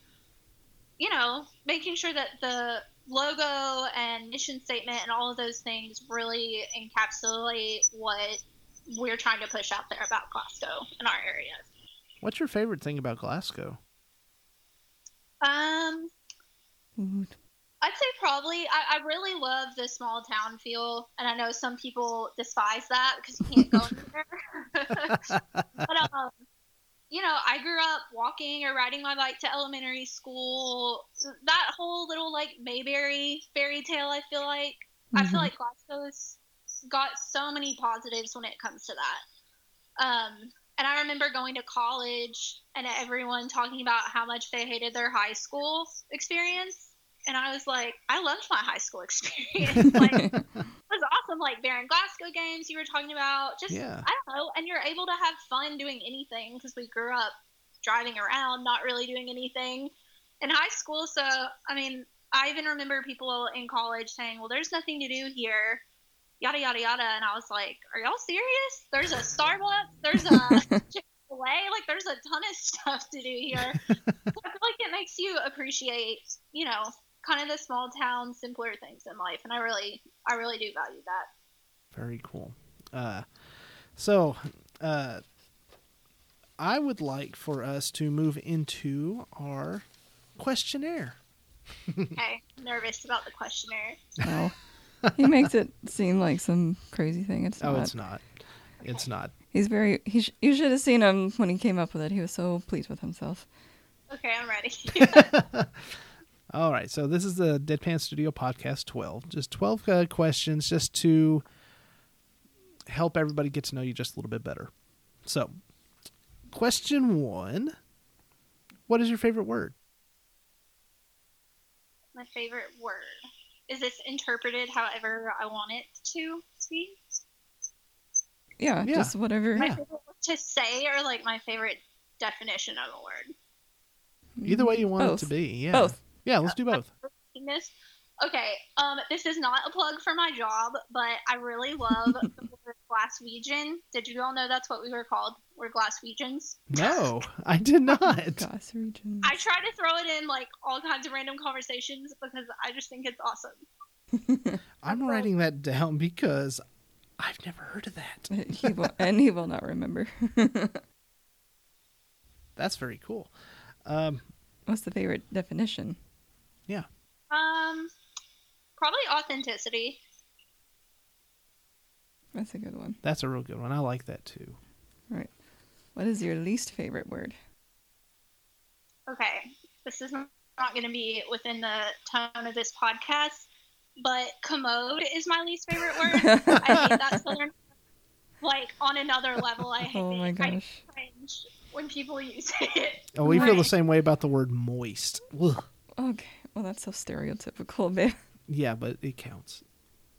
you know, making sure that the logo and mission statement and all of those things really encapsulate what we're trying to push out there about Glasgow in our areas. What's your favorite thing about Glasgow? Um, I'd say probably I, I really love the small town feel, and I know some people despise that because you can't go anywhere. but um, you know, I grew up walking or riding my bike to elementary school. That whole little like Mayberry fairy tale, I feel like I feel Mhm. like Glasgow's got so many positives when it comes to that. Um, and I remember going to college and everyone talking about how much they hated their high school experience. And I was like, I loved my high school experience. like, it was awesome. Like Barren Glasgow games you were talking about. Just, Yeah. I don't know. And you're able to have fun doing anything because we grew up driving around, not really doing anything in high school. So, I mean, I even remember people in college saying, well, there's nothing to do here. Yada yada yada, and I was like, "Are y'all serious? There's a Starbucks, there's a Chick-fil-A, like there's a ton of stuff to do here." So I feel like it makes you appreciate, you know, kind of the small town, simpler things in life, and I really, I really do value that. Very cool. Uh, so, uh, I would like for us to move into our questionnaire. Okay, nervous about the questionnaire. Oh. he makes it seem like some crazy thing. It's Oh, not. it's not. It's not. He's very. He sh- you should have seen him when he came up with it. He was so pleased with himself. Okay, I'm ready. All right, so this is the Deadpan Studio Podcast 12. Just 12 uh, questions just to help everybody get to know you just a little bit better. So, question one What is your favorite word? My favorite word. Is this interpreted however I want it to be? Yeah, Yeah. just whatever. My Yeah. favorite to say, or like my favorite definition of a word? Either way you want Both. it to be. Yeah. Both. Yeah, let's do both. Okay, um, this is not a plug for my job, but I really love the word Glaswegian. Did you all know that's what we were called? We're Glaswegians. No, I did not. Goss region. I try to throw it in like all kinds of random conversations because I just think it's awesome. I'm writing that down because I've never heard of that. he will, and he will not remember. That's very cool. Um, What's the favorite definition? yeah. Um, probably authenticity. That's a good one. That's a real good one. I like that too. Right. What is your least favorite word? Okay, this is not going to be within the tone of this podcast, but commode is my least favorite word. I hate that southern like on another level. I hate Oh it. my I gosh. cringe when people use it. Oh, we feel the same way about the word moist. Ugh. Okay. Well, that's so stereotypical, babe. Yeah, but it counts.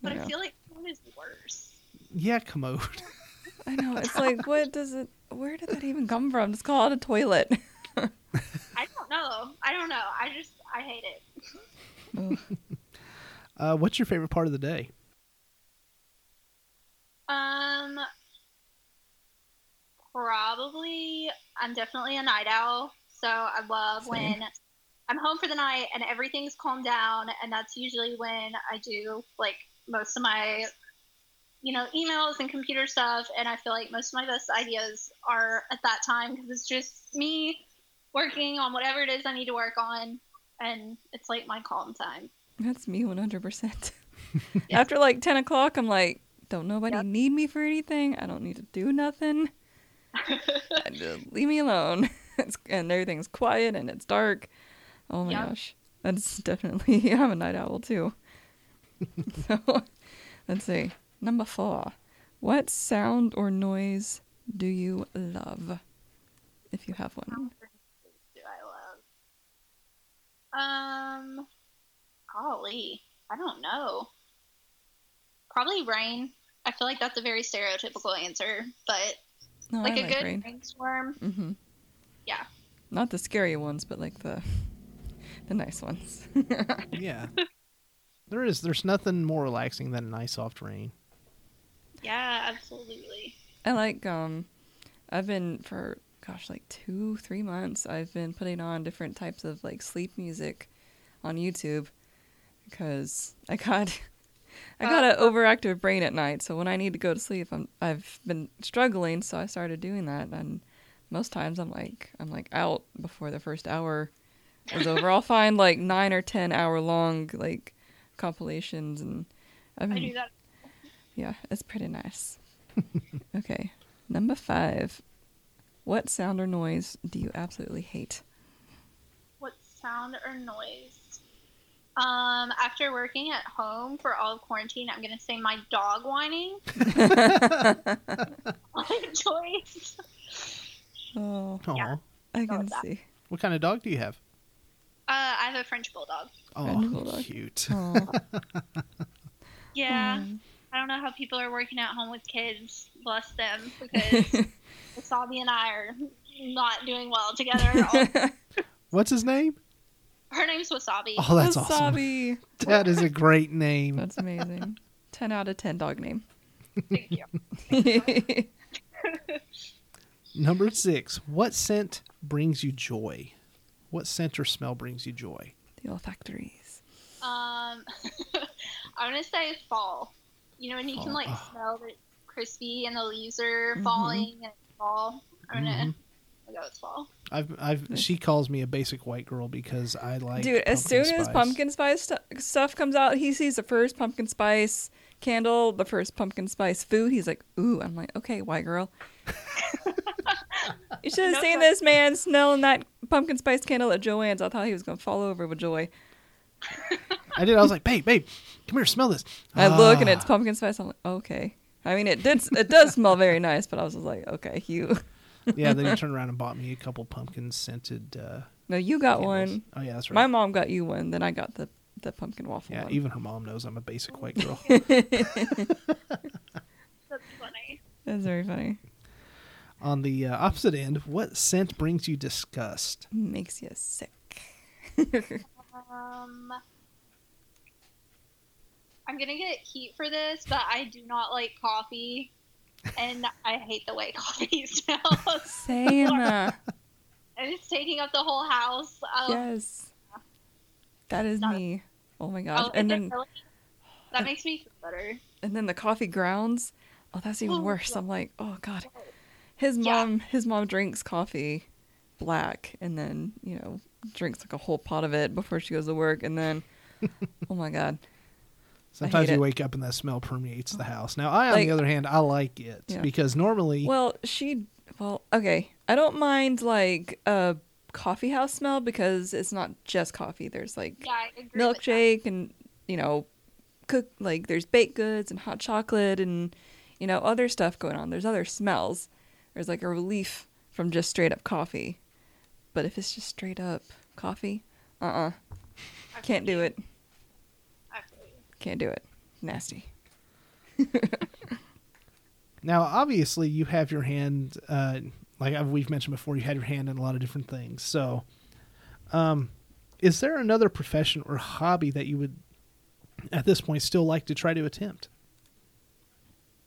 But Yeah. I feel like commode is worse. Yeah, commode. I know. It's like, what does it? Where did that even come from? Just call it a toilet. I don't know. I don't know. I just I hate it. Uh, what's your favorite part of the day? Um, probably I'm definitely a night owl, so I love Same. when I'm home for the night and everything's calmed down, and that's usually when I do like most of my, you know, emails and computer stuff, and I feel like most of my best ideas are at that time because it's just me working on whatever it is I need to work on, and it's like my calm time. That's me 100%. After like 10 o'clock, I'm like, don't nobody Yep. need me for anything. I don't need to do nothing. Leave me alone. It's, and everything's quiet and it's dark. Oh my Yep. gosh. That's definitely, I'm a night owl too. so let's see. Number four. What sound or noise do you love? If you have one. do I love? Um, golly, I don't know. Probably rain. I feel like that's a very stereotypical answer, but No, like I a like good rain. rainstorm. Mm-hmm. Yeah. Not the scary ones, but like the the nice ones. Yeah. There is. There's nothing more relaxing than a nice soft rain. Yeah, absolutely. I like um I've been for gosh like 2 3 months I've been putting on different types of like sleep music on YouTube because I got I got an overactive brain at night so when I need to go to sleep I'm I've been struggling so I started doing that and most times I'm like I'm like out before the first hour is over. I'll find like 9 or 10 hour long like compilations and I've I do that. Yeah, it's pretty nice. okay. Number five. What sound or noise do you absolutely hate? What sound or noise? Um, after working at home for all of quarantine, I'm gonna say my dog whining. My choice. Oh. Yeah. I can with that. see. What kind of dog do you have? Uh, I have a French bulldog. French Oh, bulldog. cute. Oh, Yeah, um, I don't know how people are working at home with kids. Bless them, because Wasabi and I are not doing well together. at all. What's his name? Her name's Wasabi. Oh, that's awesome. Wasabi. That is a great name. That's amazing. 10 out of 10 dog name. Thank you. the Number six. What scent brings you joy? What scent or smell brings you joy? The olfactories. Um, I'm gonna say fall. You know when you can like Oh. smell that it's crispy and the leaves are Mhm. falling and it's fall. I'm gonna Mhm. I'll go fall. I've, I've, she calls me a basic white girl because I like. Dude, as soon pumpkin as pumpkin spice stu- stuff comes out, he sees the first pumpkin spice candle, the first pumpkin spice food. He's like, "Ooh!" I'm like, "Okay, white girl." you should have No seen problem. this man smelling that pumpkin spice candle at Joanne's. I thought he was gonna fall over with joy. I did. I was like, babe, babe, come here, smell this. I look and it's Ah. pumpkin spice. I'm like, okay. I mean, it did. It does smell very nice, but I was just like, okay, you. yeah. Then he turned around and bought me a couple pumpkin scented. Uh, No, you got candles. one. Oh yeah, that's right. My mom got you one. Then I got the the pumpkin waffle yeah, one. even her mom knows I'm a basic white girl. That's funny. That's very funny. On the uh, opposite end, what scent brings you disgust? Makes you sick. Um, I'm gonna get heat for this, but I do not like coffee, and I hate the way coffee smells. Same. uh, and it's taking up the whole house. Um, yes. That is Not- me. Oh my gosh. oh, and then really? that makes me feel better. and then the coffee grounds. Oh, that's even Oh, worse. yeah. I'm like, oh god. His Yeah. mom his mom drinks coffee black and then, you know, drinks like a whole pot of it before she goes to work and then oh my god. Sometimes you it. wake up and that smell permeates the house. Now, I, on Like- the other hand, I like it Yeah. because normally, Well, she well, okay. I don't mind like a coffee house smell because it's not just coffee. There's like Yeah, I agree. with that. milkshake and you know cook like there's baked goods and hot chocolate and you know other stuff going on there's other smells there's like a relief from just straight up coffee but if it's just straight up coffee uh-uh I can't do you. it I feel you. Can't do it nasty now obviously you have your hand, uh, like I've- we've mentioned before, you had your hand in a lot of different things. So, um, is there another profession or hobby that you would, at this point, still like to try to attempt?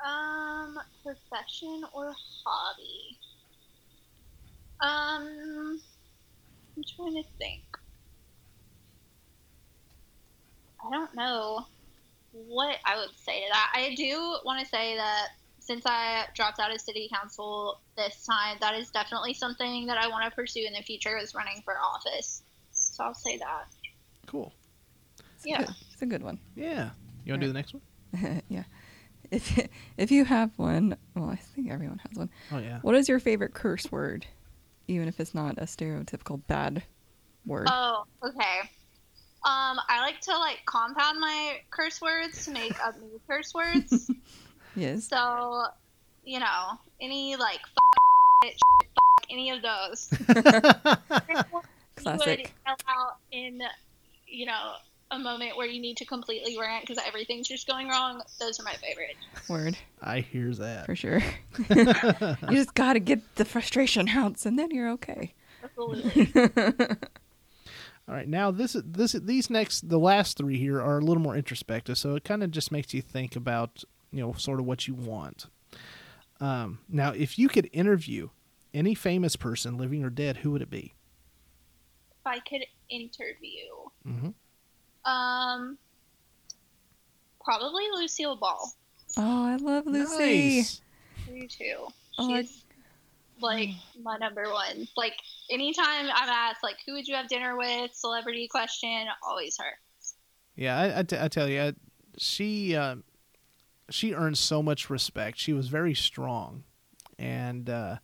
Um, profession or hobby? Um, I'm trying to think. I don't know what I would say to that. I do want to say that since I dropped out of city council this time, that is definitely something that I want to pursue in the future is running for office. So I'll say that. Cool. it's Yeah. good. it's a good one Yeah. You want to do the next one? yeah if if you have one well i think everyone has one Oh yeah. what is your favorite curse word even if it's not a stereotypical bad word Oh, okay. Um, I like to like compound my curse words to make up new curse words. yes So, you know, any like f- shit, fuck, any of those. You would classic yell out in, you know, a moment where you need to completely rant because everything's just going wrong. Those are my favorite. word I hear that. for sure. you just got to get the frustration out, and then you're okay. Absolutely. All right, now this is this these next the last three here are a little more introspective, so it kind of just makes you think about you know sort of what you want. Um, now, if you could interview any famous person, living or dead, who would it be? If I could interview, Mm-hmm. um, probably Lucille Ball. Oh, I love Lucy. Nice. You too. Oh, She's like my number one. Like anytime I'm asked, like, who would you have dinner with? Celebrity question, always her. Yeah, I, I, t- I tell you, I, she uh, she earned so much respect. She was very strong, and uh,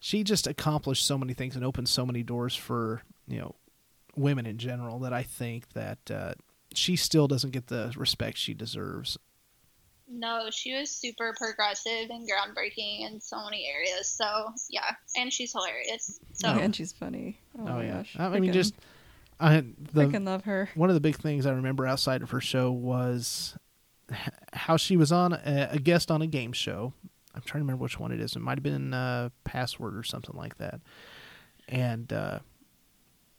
she just accomplished so many things and opened so many doors for you know women in general that I think that uh, she still doesn't get the respect she deserves. No, she was super progressive and groundbreaking in so many areas. So yeah, and she's hilarious. So Oh. and she's funny. Oh, Oh, my yeah, gosh. I mean Freaking- just I the freaking love her. one of the big things I remember outside of her show was how she was on a, a guest on a game show. I'm trying to remember which one it is. It might have been uh, Password or something like that. And uh,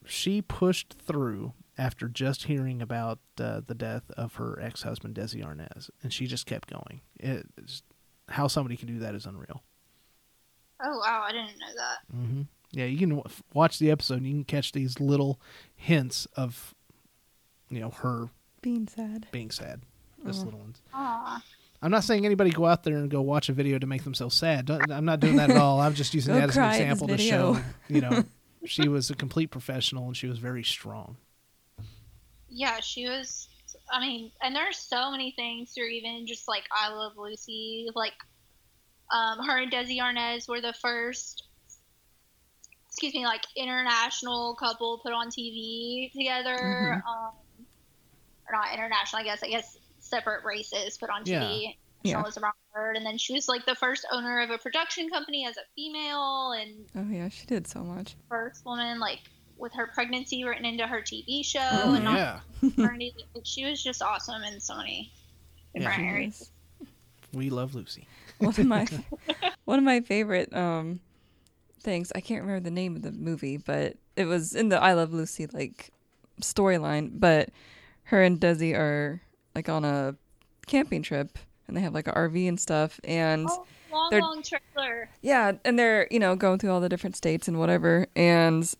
she pushed through after just hearing about uh, the death of her ex-husband Desi Arnaz, and she just kept going. It's, how somebody can do that is unreal. oh wow, I didn't know that. hmm Yeah, you can w- watch the episode and you can catch these little hints of, you know, her Being sad. being sad. Just Aw. little ones. Aw. I'm not saying anybody go out there and go watch a video to make themselves sad. Don't, I'm not doing that at all. I'm just using that as an cry at this example to show, you know, she was a complete professional and she was very strong. Yeah, she was. I mean, and there's so many things through even just like I Love Lucy. Like, um, her and Desi Arnaz were the first. Excuse me, like international couple put on TV together. Um, or not international, I guess. I guess separate races put on TV. Yeah. Is the wrong word. And then she was like the first owner of a production company as a female, and Oh yeah, she did so much. first woman like with her pregnancy written into her TV show. Oh, and all yeah. maternity. She was just awesome in so many different She areas. We love Lucy. one of my one of my favorite um things. I can't remember the name of the movie, but it was in the I Love Lucy like storyline. But her and Desi are like on a camping trip, and they have like an RV and stuff. And Oh, long, They're- long trailer. yeah, and they're you know going through all the different states and whatever. And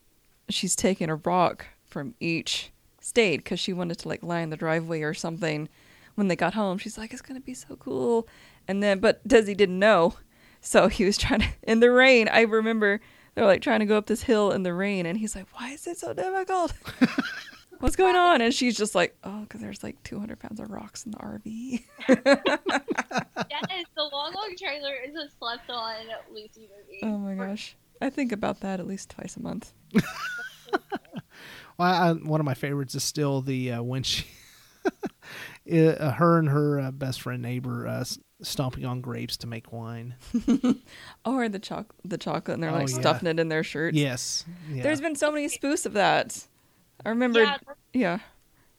she's taking a rock from each state because she wanted to like line the driveway or something. When they got home, she's like, "It's gonna be so cool," and then but Desi didn't know, so he was trying to in the rain. I remember they're like trying to go up this hill in the rain, and he's like, "Why is it so difficult?" What's going on? And she's just like, "Oh, because there's like 200 pounds of rocks in the RV." Yes, the long, long trailer is a slept on Lucy movie. oh my gosh, I think about that at least twice a month. Well, I, one of my favorites is still the uh, when she, uh, her and her uh, best friend neighbor uh, stomping on grapes to make wine. Or the choc the chocolate, and they're Oh, like yeah. stuffing it in their shirts. Yes. Yeah. There's been so many spoofs of that. I remember. Yeah, Yeah,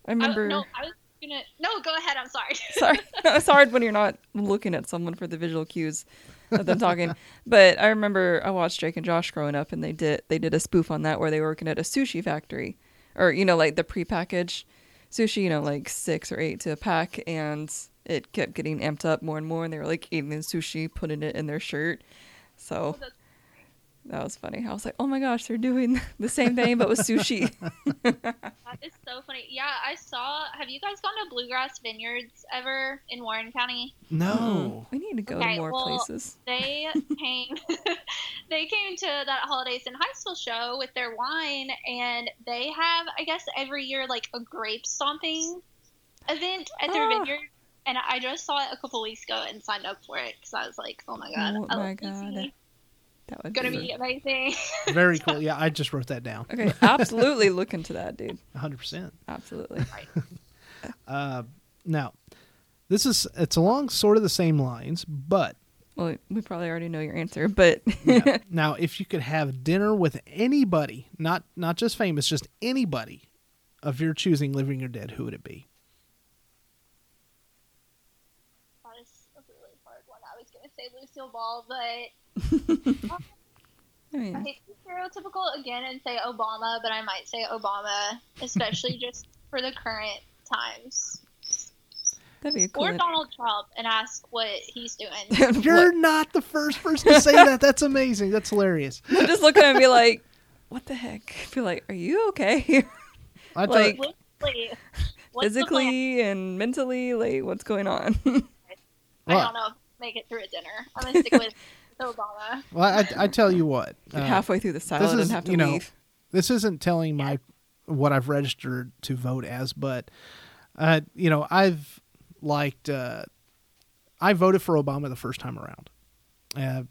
I I, remember. no, I was gonna. No, go ahead. I'm sorry. Sorry, it's hard when you're not looking at someone for the visual cues of them talking. But I remember I watched Drake and Josh growing up, and they did they did a spoof on that where they were working at a sushi factory, or you know like the prepackaged sushi, you know like six or eight to a pack, and it kept getting amped up more and more, and they were like eating the sushi, putting it in their shirt. So that was funny. I was like, oh my gosh, they're doing the same thing but with sushi. That is so funny. Yeah, I saw. Have you guys gone to Bluegrass Vineyards ever in Warren County? no. we need to go Okay, to more well, places. They came. they came to that holidays in Hiseville show with their wine, and they have, I guess, every year like a grape stomping event at their Ah. vineyard. And I just saw it a couple weeks ago and signed up for it because I was like, "Oh my god, Oh I my love God. Lucy. That would gonna be be amazing." Very cool. Yeah, I just wrote that down. Okay, absolutely look into that, dude. 100%. Absolutely. Uh, now, this is it's along sort of the same lines, but Well, we probably already know your answer, but yeah. now if you could have dinner with anybody, not not just famous, just anybody of your choosing, living or dead, who would it be? That is a really hard one. I was gonna say Lucille Ball, but I I hate to be stereotypical again and say Obama, but I might say Obama, especially just for the current times. that'd be a cool. Or Donald Trump and ask what he's doing. You're not the first person to say that. That's amazing. That's hilarious. I'm just looking at him and be like, what the heck? I feel like, are you okay? I thought- Like- Literally, what's? Physically and mentally, like, what's going on? I don't know. if Make it through a dinner. I'm gonna stick with Obama. well, I, I tell you what. uh, Halfway through the salad is, and have to you know, leave. this isn't telling my what I've registered to vote as, but uh, you know, I've liked. Uh, I voted for Obama the first time around, uh,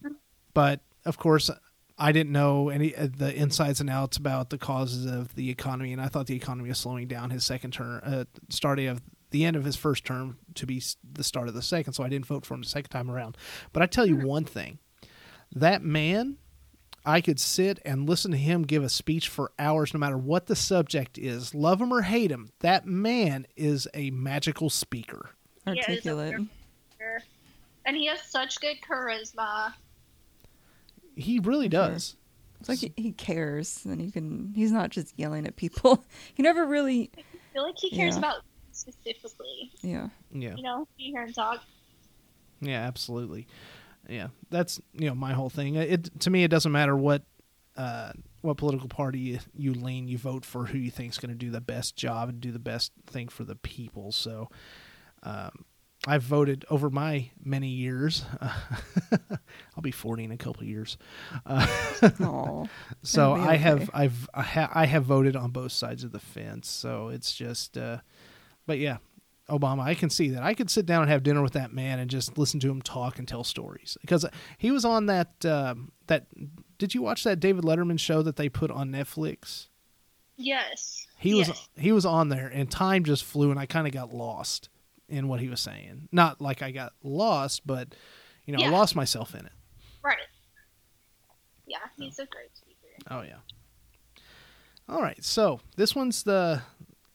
but of course, I didn't know any uh, the insides and outs about the causes of the economy, and I thought the economy was slowing down. His second term, uh, starting of the end of his first term to be the start of the second, so I didn't vote for him the second time around. But I tell you one thing, that man I could sit and listen to him give a speech for hours, no matter what the subject is. Love him or hate him, that man is a magical speaker. He is a Articulate. weird- And he has such good charisma. He really does. It's like he, he cares, and he can. He's not just yelling at people. He never really. I feel like he cares Yeah. about specifically. Yeah. Yeah, You know, you hear him talk. yeah, absolutely. Yeah, that's you know my whole thing. It to me, it doesn't matter what uh, what political party you, you lean, you vote for who you think's going to do the best job and do the best thing for the people. So, um, I've voted over my many years. I'll be forty in a couple of years. Uh, Oh. So It'll be I have. I've I, ha- I have voted on both sides of the fence. So it's just, uh, but yeah, Obama. I can see that. I could sit down and have dinner with that man and just listen to him talk and tell stories because he was on that um, that. Did you watch that David Letterman show that they put on Netflix? Yes. He was he was on there and time just flew and I kind of got lost in what he was saying. Not like I got lost, but you know I lost myself in it. Right. Yeah, he's a great speaker. Oh yeah. All right, so this one's the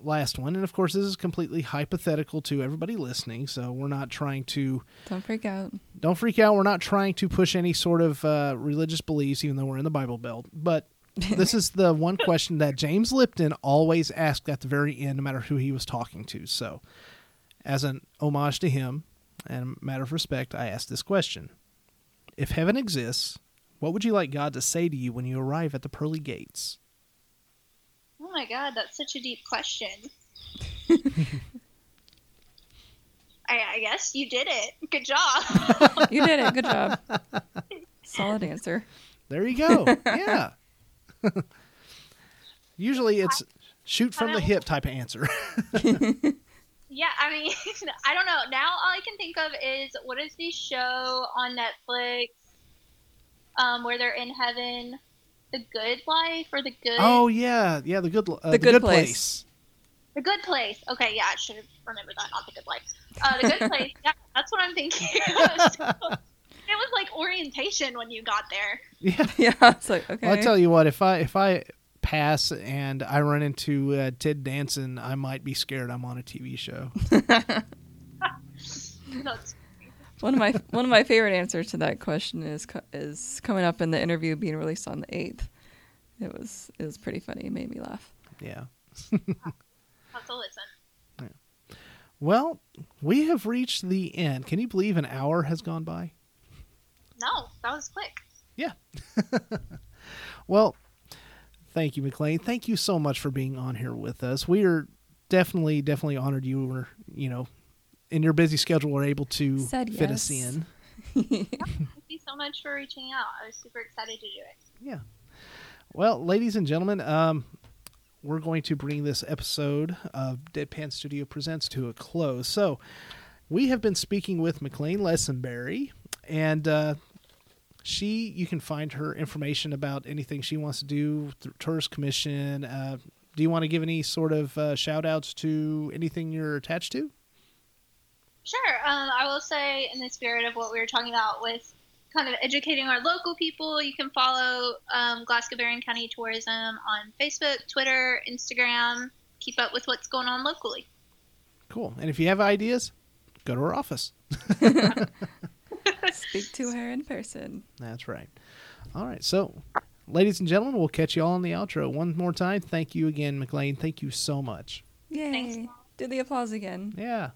last one, and of course this is completely hypothetical to everybody listening. So we're not trying to Don't freak out. don't freak out. We're not trying to push any sort of uh, religious beliefs, even though we're in the Bible Belt. But this is the one question that James Lipton always asked at the very end, no matter who he was talking to. So, as an homage to him and a matter of respect, I asked this question: If heaven exists, what would you like God to say to you when you arrive at the pearly gates? Oh my god, that's such a deep question. I, I guess you did it. Good job. You did it. Good job. Solid answer. There you go. yeah. Usually it's shoot from the hip type of answer. yeah, I mean, I don't know. Now all I can think of is what is the show on Netflix um, where they're in heaven? The Good Life or the Good? oh yeah, yeah. The good, uh, the, Good good, Place. place. The Good Place. Okay, yeah, I should have remembered that. Not the Good Life. Uh, the Good Place. Yeah, that's what I'm thinking. So, it was like orientation when you got there. Yeah. Yeah. It's like okay. Well, I tell you what, if I if I pass and I run into uh, Ted Danson, I might be scared I'm on a TV show. That's one of my one of my favorite answers to that question is is coming up in the interview being released on the eighth. It was it was pretty funny. It made me laugh. Yeah. have to listen. Well, we have reached the end. Can you believe an hour has gone by? No, that was quick. Yeah. well, thank you, McLean. Thank you so much for being on here with us. We are definitely, definitely honored you were, you know, in your busy schedule were able to Said fit us yes. in. Thank you so much for reaching out. I was super excited to do it. Yeah. Well, ladies and gentlemen, um, we're going to bring this episode of Deadpan Studio Presents to a close. So, we have been speaking with McLean Lessenberry, and uh, she, you can find her information about anything she wants to do through Tourist Commission. Uh, do you want to give any sort of uh, shout outs to anything you're attached to? Sure. Um, I will say, in the spirit of what we were talking about with kind of educating our local people, you can follow um, Glasgow Barren County Tourism on Facebook, Twitter, Instagram. Keep up with what's going on locally. Cool. And if you have ideas, go to our office. Speak to her in person. That's right. All right. So, ladies and gentlemen, we'll catch you all on the outro. One more time, thank you again, McLean. Thank you so much. Yay. Thanks. Do the applause again. Yeah.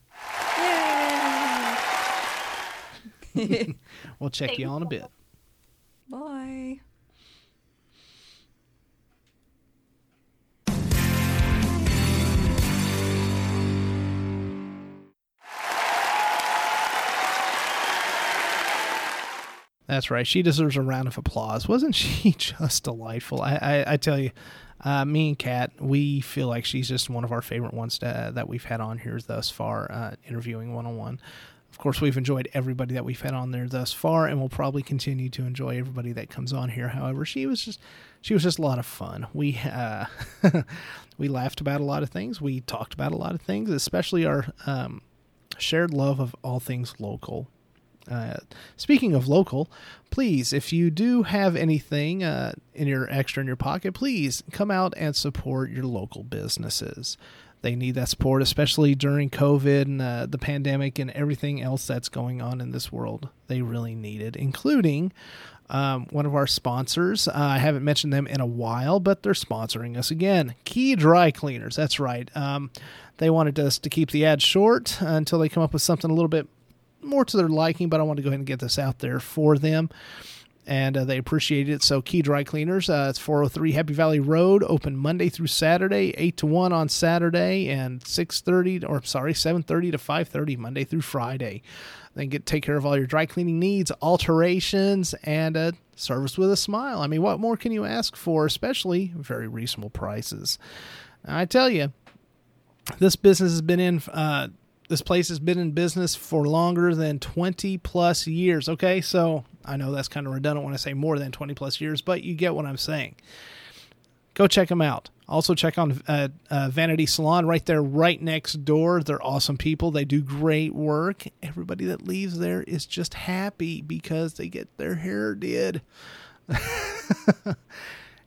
Yay. We'll check Thank you you on a bit. Bye. That's right. She deserves a round of applause. Wasn't she just delightful? I, I, I tell you, uh, me and Kat, we feel like she's just one of our favorite ones to, that we've had on here thus far, uh, interviewing one on one. Of course, we've enjoyed everybody that we've had on there thus far, and we'll probably continue to enjoy everybody that comes on here. However, she was just she was just a lot of fun. We uh, we laughed about a lot of things. We talked about a lot of things, especially our um, shared love of all things local. Uh, speaking of local, please, if you do have anything uh, in your extra in your pocket, please come out and support your local businesses. They need that support, especially during COVID and uh, the pandemic and everything else that's going on in this world. They really need it, including um, one of our sponsors. Uh, I haven't mentioned them in a while, but they're sponsoring us again. Key Dry Cleaners. That's right. Um, they wanted us to keep the ad short until they come up with something a little bit more to their liking, but I want to go ahead and get this out there for them. And uh, they appreciate it. So, Key Dry Cleaners, uh, it's 403 Happy Valley Road, open Monday through Saturday, 8 to 1 on Saturday, and 6.30, or sorry, 7.30 to 5.30 Monday through Friday. Then get take care of all your dry cleaning needs, alterations, and uh, service with a smile. I mean, what more can you ask for, especially very reasonable prices? I tell you, this business has been in uh, this place has been in business for longer than 20 plus years okay? So i know that's kind of redundant when i say more than 20 plus years but you get what i'm saying. Go check them out. Also check on uh, uh, vanity salon right there right next door. They're awesome people. They do great work. Everybody that leaves there is just happy because they get their hair did.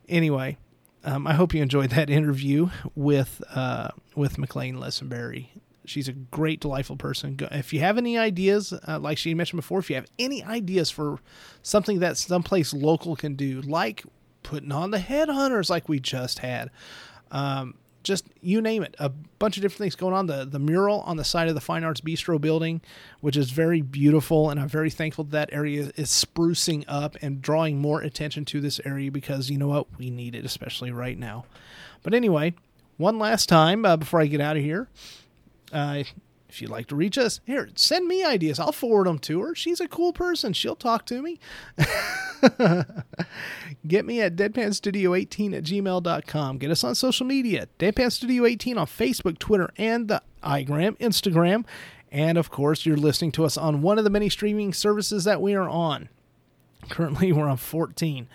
Anyway um, I hope you enjoyed that interview with uh, with McLean Lessenberry. She's a great, delightful person. If you have any ideas, uh, like she mentioned before, if you have any ideas for something that someplace local can do, like putting on the headhunters, like we just had, um, just you name it, a bunch of different things going on. The the mural on the side of the Fine Arts Bistro building, which is very beautiful, and I'm very thankful that, that area is sprucing up and drawing more attention to this area because you know what, we need it, especially right now. But anyway, one last time uh, before I get out of here. Uh, if you'd like to reach us, here, send me ideas. I'll forward them to her. She's a cool person. She'll talk to me. Get me at deadpanstudio18 at gmail.com. Get us on social media. Deadpanstudio18 on Facebook, Twitter, and the iGram, Instagram. And of course, you're listening to us on one of the many streaming services that we are on. Currently, we're on 14.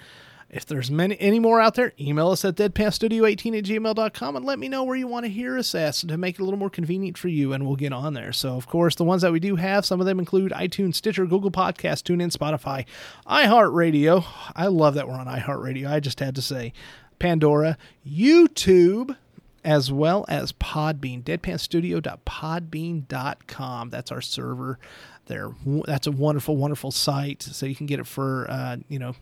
If there's many any more out there, email us at deadpanstudio18 at gmail.com and let me know where you want to hear us at to make it a little more convenient for you, and we'll get on there. So, of course, the ones that we do have, some of them include iTunes, Stitcher, Google Podcast, TuneIn, Spotify, iHeartRadio. I love that we're on iHeartRadio. I just had to say Pandora, YouTube, as well as Podbean, deadpanstudio.podbean.com. That's our server there. That's a wonderful, wonderful site. So you can get it for, uh, you know,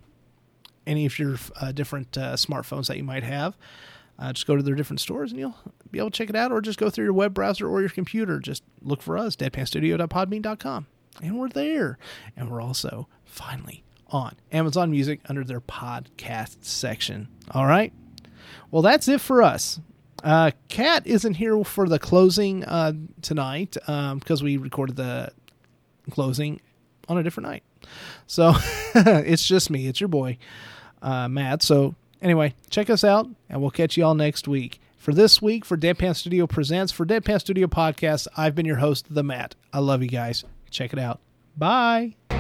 any of your uh, different uh, smartphones that you might have. Uh, just go to their different stores and you'll be able to check it out, or just go through your web browser or your computer. Just look for us, deadpanstudio.podbean.com. And we're there. And we're also finally on Amazon Music under their podcast section. All right. Well, that's it for us. Uh, Kat isn't here for the closing uh, tonight because we recorded the closing on a different night. So it's just me. It's your boy, uh, Matt. So anyway, check us out, and we'll catch you all next week. For this week, for Deadpan Studio Presents, for Deadpan Studio Podcast, I've been your host, The Matt. I love you guys. Check it out. Bye.